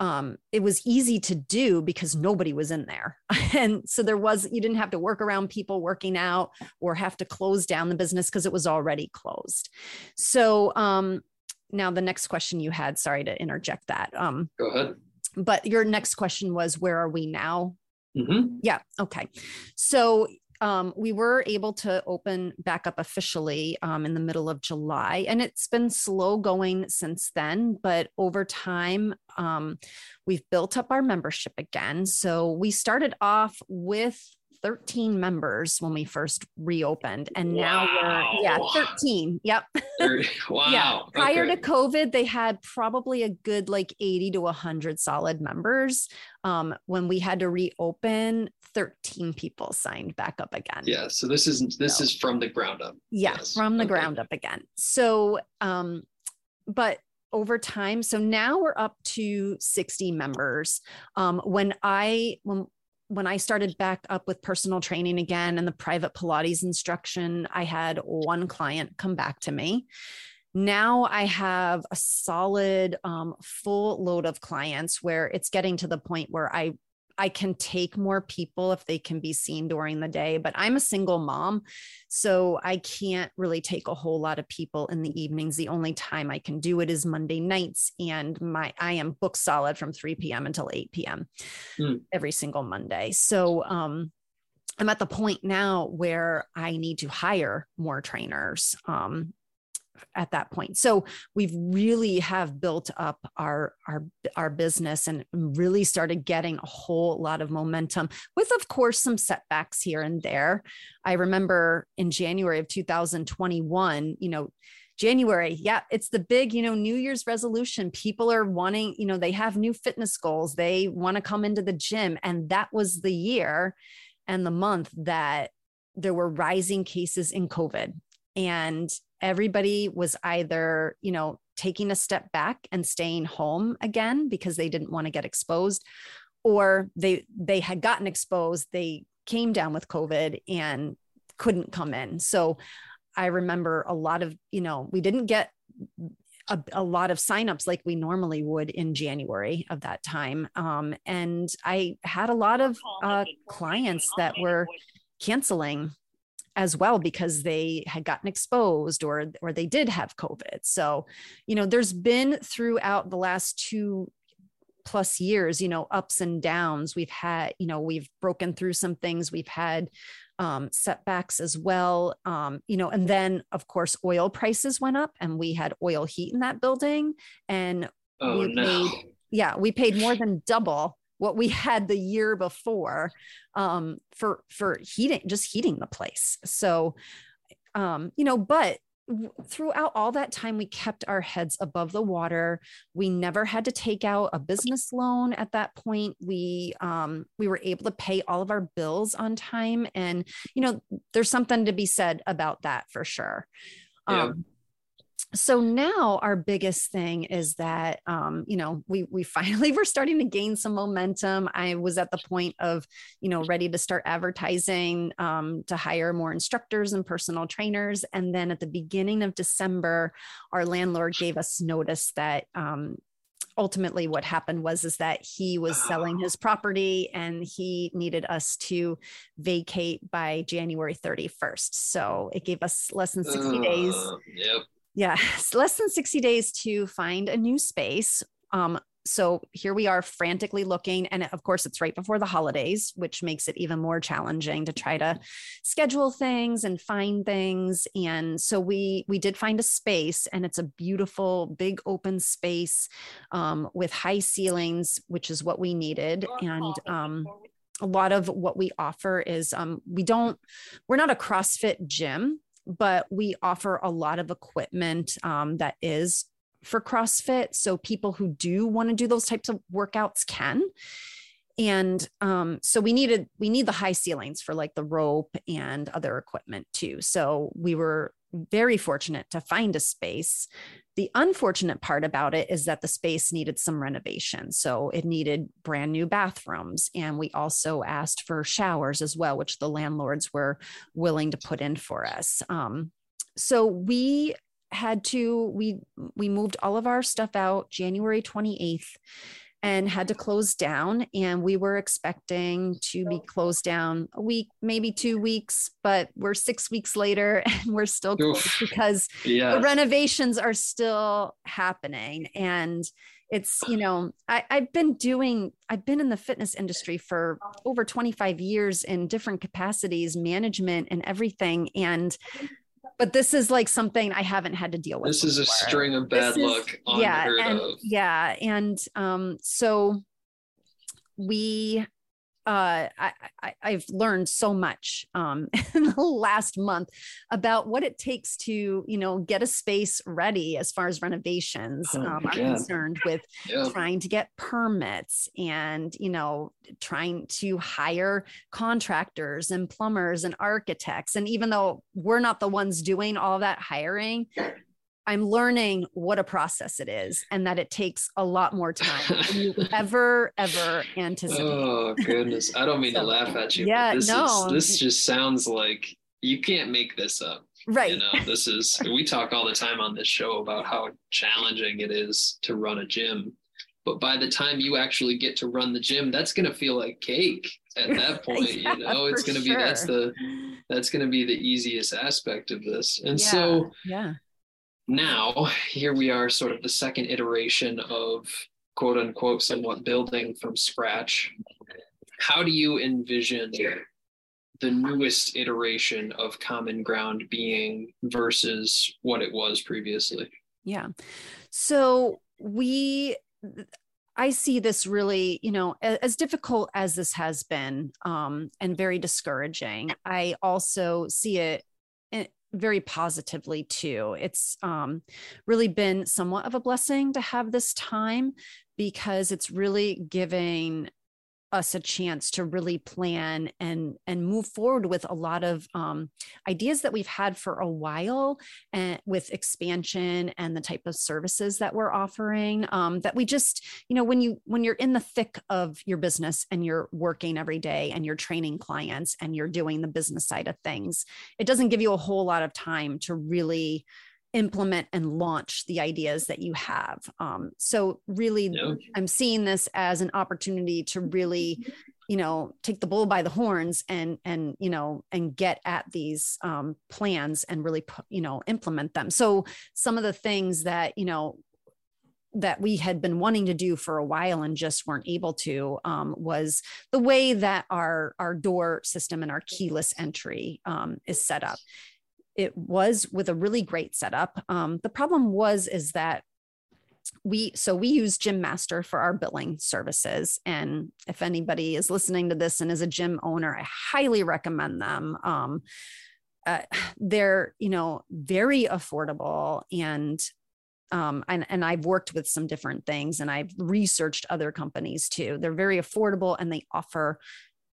um, it was easy to do because nobody was in there. and so there was, you didn't have to work around people working out or have to close down the business because it was already closed. So um, now the next question you had, sorry to interject that. Um, Go ahead. but your next question was, where are we now? Mm-hmm. Yeah. Okay. So um, we were able to open back up officially um, in the middle of July, and it's been slow going since then. But over time, um, we've built up our membership again. So we started off with 13 members when we first reopened, and now we're yeah 13. Yep. Very- wow. Yeah. Prior okay. to COVID, they had probably a good like 80 to 100 solid members. Um, when we had to reopen, 13 people signed back up again. yeah. So this isn't, this So- is from the ground up. Yeah, Yes. from the Okay. ground up again. So, um, but over time so now we're up to 60 members um, when i when when I started back up with personal training again and the private Pilates instruction, I had one client come back to me. Now I have a solid um, full load of clients where it's getting to the point where I I can take more people if they can be seen during the day, but I'm a single mom. So I can't really take a whole lot of people in the evenings. The only time I can do it is Monday nights. And my I am book solid from 3 p.m. until 8 p.m. Mm. every single Monday. So um I'm at the point now where I need to hire more trainers. Um, at that point. So we've really have built up our our our business and really started getting a whole lot of momentum with of course some setbacks here and there. I remember in January of 2021, you know, January, yeah, it's the big, you know, New Year's resolution. People are wanting, you know, they have new fitness goals. They want to come into the gym and that was the year and the month that there were rising cases in COVID. And everybody was either, you know, taking a step back and staying home again because they didn't want to get exposed or they they had gotten exposed, they came down with COVID and couldn't come in. So I remember a lot of, you know, we didn't get a, a, lot of signups like we normally would in January of that time. Um, and I had a lot of uh, clients that were canceling as well because they had gotten exposed or or they did have covid. So you know there's been throughout the last two plus years you know ups and downs. We've had you know we've broken through some things. We've had um, setbacks as well um, you know and then of course oil prices went up and we had oil heat in that building and oh, we no. paid yeah we paid more than double what we had the year before um, for for heating just heating the place. So um, you know but throughout all that time we kept our heads above the water. We never had to take out a business loan at that point. We um, we were able to pay all of our bills on time. And you know there's something to be said about that for sure. Yeah. um, so now our biggest thing is that um, you know we we finally were starting to gain some momentum. I was at the point of you know ready to start advertising um, to hire more instructors and personal trainers. And then at the beginning of december our landlord gave us notice that um, ultimately what happened was is that he was selling his property and he needed us to vacate by january 31st so it gave us less than 60 uh, days yep yeah, it's less than 60 days to find a new space. Um, so here we are frantically looking and of course it's right before the holidays which makes it even more challenging to try to schedule things and find things. And so we we did find a space and it's a beautiful big open space um, with high ceilings which is what we needed. And um, a lot of what we offer is um, we don't we're not a crossfit gym but we offer a lot of equipment um, that is for CrossFit. So people who do want to do those types of workouts can. And um, so we needed we need the high ceilings for like the rope and other equipment too. So we were very fortunate to find a space the unfortunate part about it is that the space needed some renovation. So it needed brand new bathrooms. And we also asked for showers as well, which the landlords were willing to put in for us. Um, so we had to we we moved all of our stuff out January 28th and had to close down. And we were expecting to be closed down a week, maybe two weeks, but we're six weeks later and we're still closed because yeah. the renovations are still happening. And it's, you know, I, I've been doing, I've been in the fitness industry for over 25 years in different capacities, management and everything. And but this is like something I haven't had to deal with. This before. is a string of bad this luck. Is, yeah, and of. yeah, and um, so we uh, I, I, have learned so much um, in the last month about what it takes to, you know, get a space ready as far as renovations oh, um, are concerned with yeah. trying to get permits and, you know, trying to hire contractors and plumbers and architects. And even though we're not the ones doing all that hiring, I'm learning what a process it is and that it takes a lot more time than you ever, ever anticipate. Oh goodness. I don't mean So, to laugh at you. yeah, this no. is this just sounds like you can't make this up. Right. You know, this is we talk all the time on this show about how challenging it is to run a gym. But by the time you actually get to run the gym, that's gonna feel like cake at that point. Yeah, you know, it's gonna be that's the that's gonna be the easiest aspect of this. And so yeah. Now here we are sort of the second iteration of quote unquote somewhat building from scratch how do you envision the newest iteration of common ground being versus what it was previously Yeah. So we, I see this really, you know, as difficult as this has been um, and very discouraging, I also see it very positively too. It's um, really been somewhat of a blessing to have this time because it's really giving us a chance to really plan and and move forward with a lot of um, ideas that we've had for a while and with expansion and the type of services that we're offering um, that we just you know when you when you're in the thick of your business and you're working every day and you're training clients and you're doing the business side of things it doesn't give you a whole lot of time to really implement and launch the ideas that you have. Um, so really No. i'm seeing this as an opportunity to really you know take the bull by the horns and and you know and get at these um, plans and really you know implement them. So some of the things that you know that we had been wanting to do for a while and just weren't able to um, was the way that our our door system and our keyless entry um, is set up it was with a really great setup. Um, the problem was is that we so we use GymMaster for our billing services. And if anybody is listening to this and is a gym owner i highly recommend them. Um, uh, they're you know very affordable and um, and, and I've worked with some different things and I've researched other companies too. They're very affordable and they offer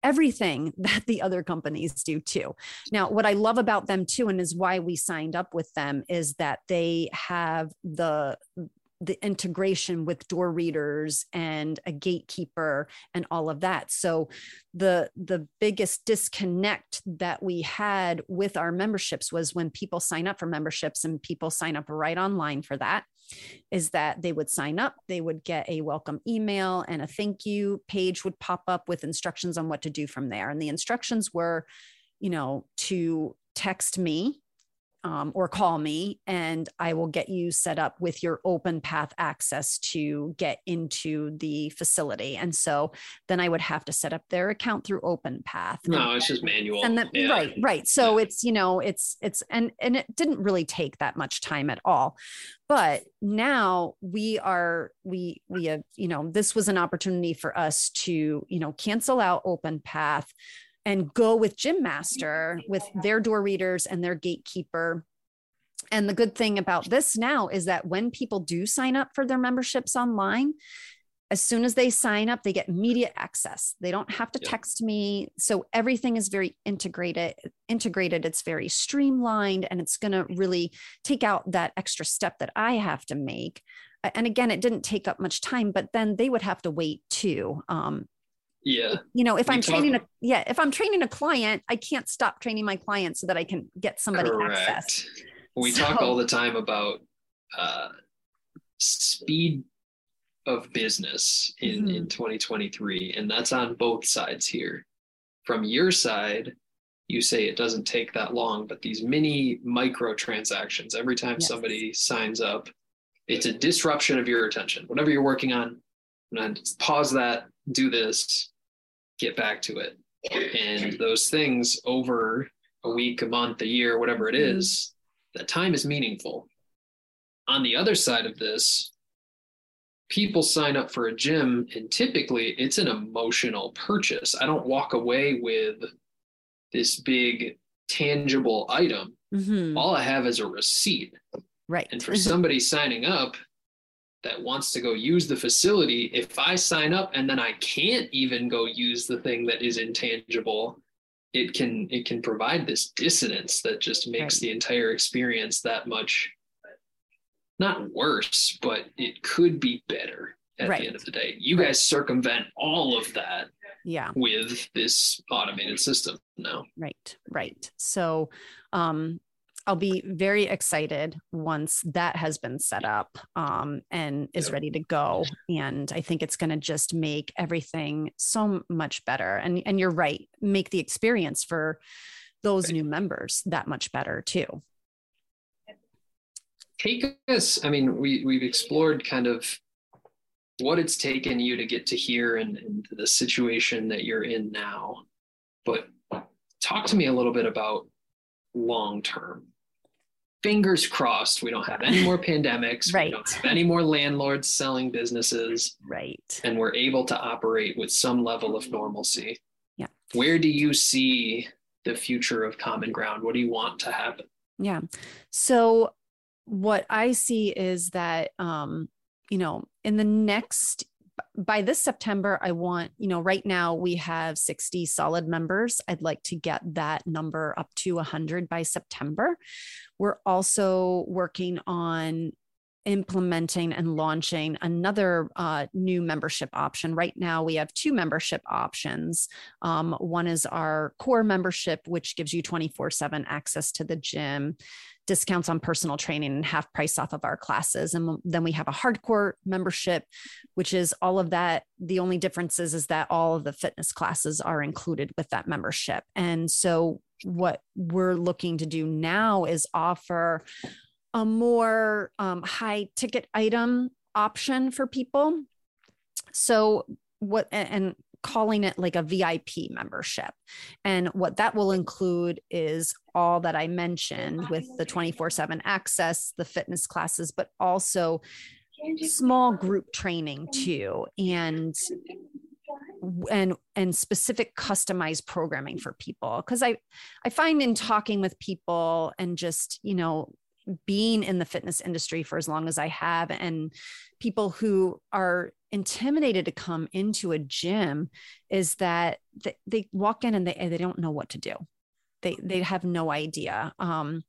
everything that the other companies do too. Now, what I love about them too, and is why we signed up with them, is that they have the the integration with door readers and a gatekeeper and all of that so the the biggest disconnect that we had with our memberships was when people sign up for memberships and people sign up right online for that is that they would sign up they would get a welcome email and a thank you page would pop up with instructions on what to do from there. And the instructions were you know to text me um, or call me and I will get you set up with your Openpath access to get into the facility. And so then I would have to set up their account through Openpath. no it's just manual And that, Yeah. right, right. So Yeah. it's, you know, it's, it's, and, and it didn't really take that much time at all. But now we are, we, we have, you know, this was an opportunity for us to, you know, cancel out Openpath and go with GymMaster with their door readers and their gatekeeper. And the good thing about this now is that when people do sign up for their memberships online, as soon as they sign up, they get immediate access. They don't have to Yeah. text me. So everything is very integrated, integrated. It's very streamlined and it's going to really take out that extra step that I have to make. And again, it didn't take up much time, but then they would have to wait too. Um, yeah. You know if We i'm talk- training a yeah if i'm training a client i can't stop training my client so that i can get somebody access. Correct we talk all the time about uh, speed of business in Mm-hmm. in 2023 and that's on both sides here. From your side you say it doesn't take that long but these mini micro transactions every time Yes. somebody signs up it's a disruption of your attention. Whatever you're working on and pause that do this get back to it. And those things over a week a month a year whatever it is, that time is meaningful. On the other side of this people sign up for a gym and typically it's an emotional purchase. I don't walk away with this big tangible item. Mhm. all i have is a receipt. Right. And for somebody signing up that wants to go use the facility, if I sign up and then I can't even go use the thing that is intangible, it can it can provide this dissonance that just makes Right. the entire experience that much not worse, but it could be better at Right. the end of the day. You guys circumvent all of that Yeah. with this automated system now. Right, right. So um I'll be very excited once that has been set up um, and is Yep. ready to go. And I think it's going to just make everything so much better. And and you're right, make the experience for those new members that much better too. take us i mean we we've explored kind of what it's taken you to get to here and, and the situation that you're in now but talk to me a little bit about long term fingers crossed we don't have any more pandemics Right. we don't have any more landlords selling businesses Right. and we're able to operate with some level of normalcy Yeah. where do you see the future of common ground what do you want to happen Yeah. So what I see is that um, you know, in the next by this September, I want, you know, right now we have 60 solid members. I'd like to get that number up to 100 by September. We're also working on implementing and launching another uh, new membership option. Right now, we have two membership options. Um, one is our core membership, which gives you 24 7 access to the gym, discounts on personal training, and half price off of our classes. And then we have a hardcore membership, which is all of that. The only difference is, is that all of the fitness classes are included with that membership. And so, what we're looking to do now is offer a more um, high ticket item option for people. So, what and calling it like a VIP membership. And what that will include is all that I mentioned with the 24 7 access, the fitness classes, but also small group training too. And and and specific customized programming for people because i i find in talking with people and just you know being in the fitness industry for as long as I have, and people who are intimidated to come into a gym, is that they, they walk in and they, they don't know what to do. They, they have no idea. Um,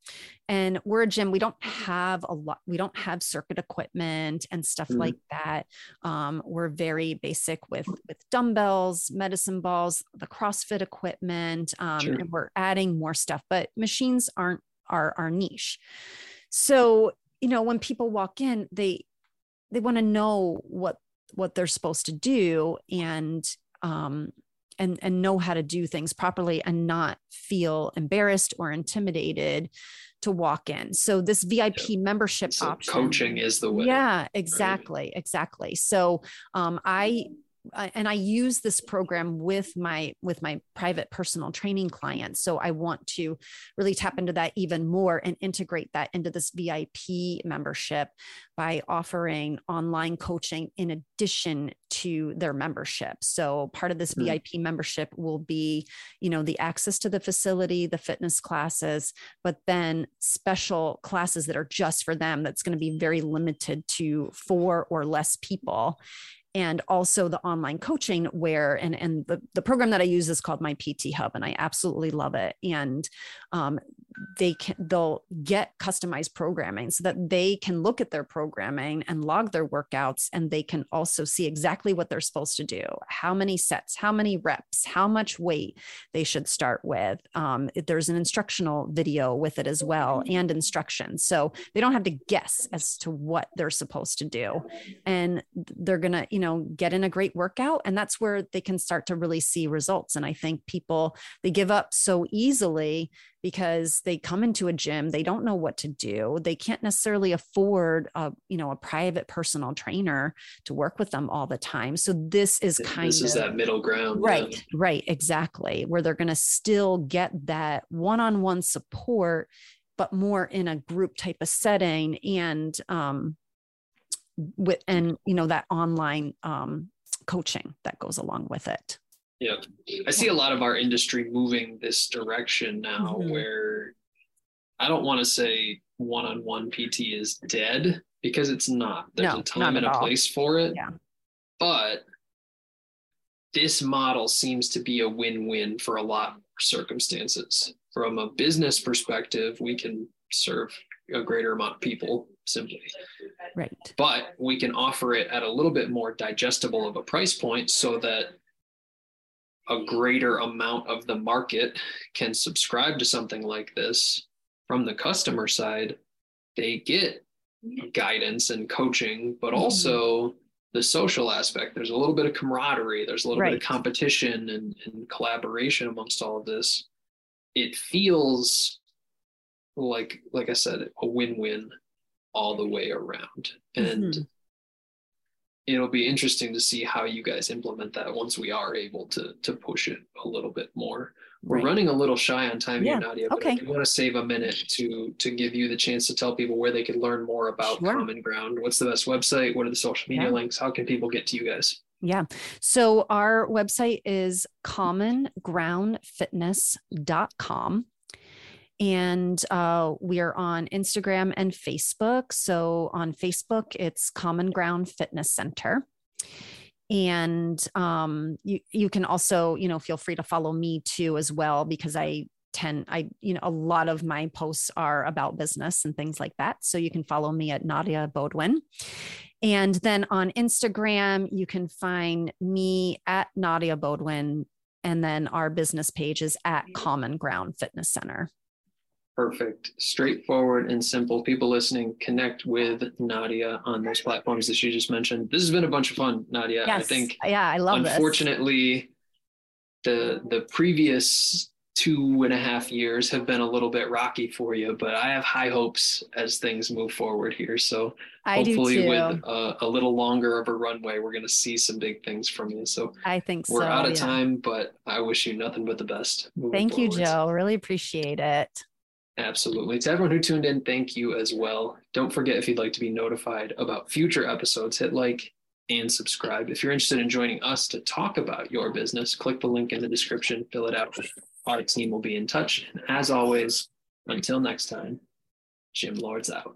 and we're a gym. We don't have a lot. We don't have circuit equipment and stuff Mhm. like that. Um, we're very basic with with dumbbells, medicine balls, the CrossFit equipment, um, Sure. and we're adding more stuff. But machines aren't our our niche. So you know, when people walk in, they they want to know what what they're supposed to do and um and and know how to do things properly and not feel embarrassed or intimidated to walk in. So this VIP membership so option coaching is the way yeah, exactly, exactly. So um, I- and I use this program with my with my private personal training clients. So I want to really tap into that even more and integrate that into this VIP membership by offering online coaching in addition to their membership. So part of this Hmm. VIP membership will be, you know, the access to the facility, the fitness classes, but then special classes that are just for them that's going to be very limited to four or less people and also the online coaching where and and the, the program that i use is called My PT Hub and i absolutely love it. And um, they can they'll get customized programming so that they can look at their programming and log their workouts and they can also see exactly what they're supposed to do how many sets how many reps how much weight they should start with. Um, there's an instructional video with it as well and instructions. So they don't have to guess as to what they're supposed to do. And they're to you know get in a great workout and that's where they can start to really see results. And i think people they give up so easily because they come into a gym they don't know what to do they can't necessarily afford a you know a private personal trainer to work with them all the time so this is kind this of is that middle ground yeah. Right, right, exactly. Where they're going to still get that one on one support, but more in a group type of setting and, um, with, and, you know, that online, um, coaching that goes along with it. Yeah. I see a lot of our industry moving this direction now Mhm. where I don't want to say one on one PT is dead because it's not. There's No, a time and a all. place for it. Yeah. But this model seems to be a win win for a lot more circumstances. From a business perspective, we can serve a greater amount of people simply. Right. But we can offer it at a little bit more digestible of a price point so that a greater amount of the market can subscribe to something like this from the customer side. They get guidance and coaching, but Mm-hmm. also the social aspect. There's a little bit of camaraderie, there's a little bit of competition and, and collaboration amongst all of this. It feels like, like I said, a win-win all the way around. And Mhm. It'll be interesting to see how you guys implement that once we are able to to push it a little bit more. We're Right. running a little shy on time Yeah, here, Nadya, but I do want to save a minute to to give you the chance to tell people where they can learn more about Sure. Common Ground. What's the best website? What are the social media Yeah. links? How can people get to you guys? Yeah. So our website is commongroundfitness.com. And uh, we are on Instagram and Facebook. So on Facebook, it's Common Ground Fitness Center. And um, you you can also, you know, feel free to follow me too as well because I tend I you know a lot of my posts are about business and things like that. So you can follow me at Nadya Beaudoin. And then on Instagram, you can find me at Nadya Beaudoin. And then our business page is at Common Ground Fitness Center. Perfect. Straightforward and simple. People listening, connect with Nadya on those platforms that she just mentioned. This has been a bunch of fun, Nadya. I Yes. think Yeah, I love this. unfortunately the the previous two and a half years have been a little bit rocky for you but i have high hopes as things move forward here so I hopefully with a, a little longer of a runway we're going to see some big things from you so I think we're so. out of yeah. time but i wish you nothing but the best Thank you, forwards. Joe. Really appreciate it. Absolutely. To everyone who tuned in, thank you as well. Don't forget if you'd like to be notified about future episodes, hit like and subscribe. If you're interested in joining us to talk about your business, click the link in the description, fill it out. Our team will be in touch. And as always, until next time, Gym Lords out.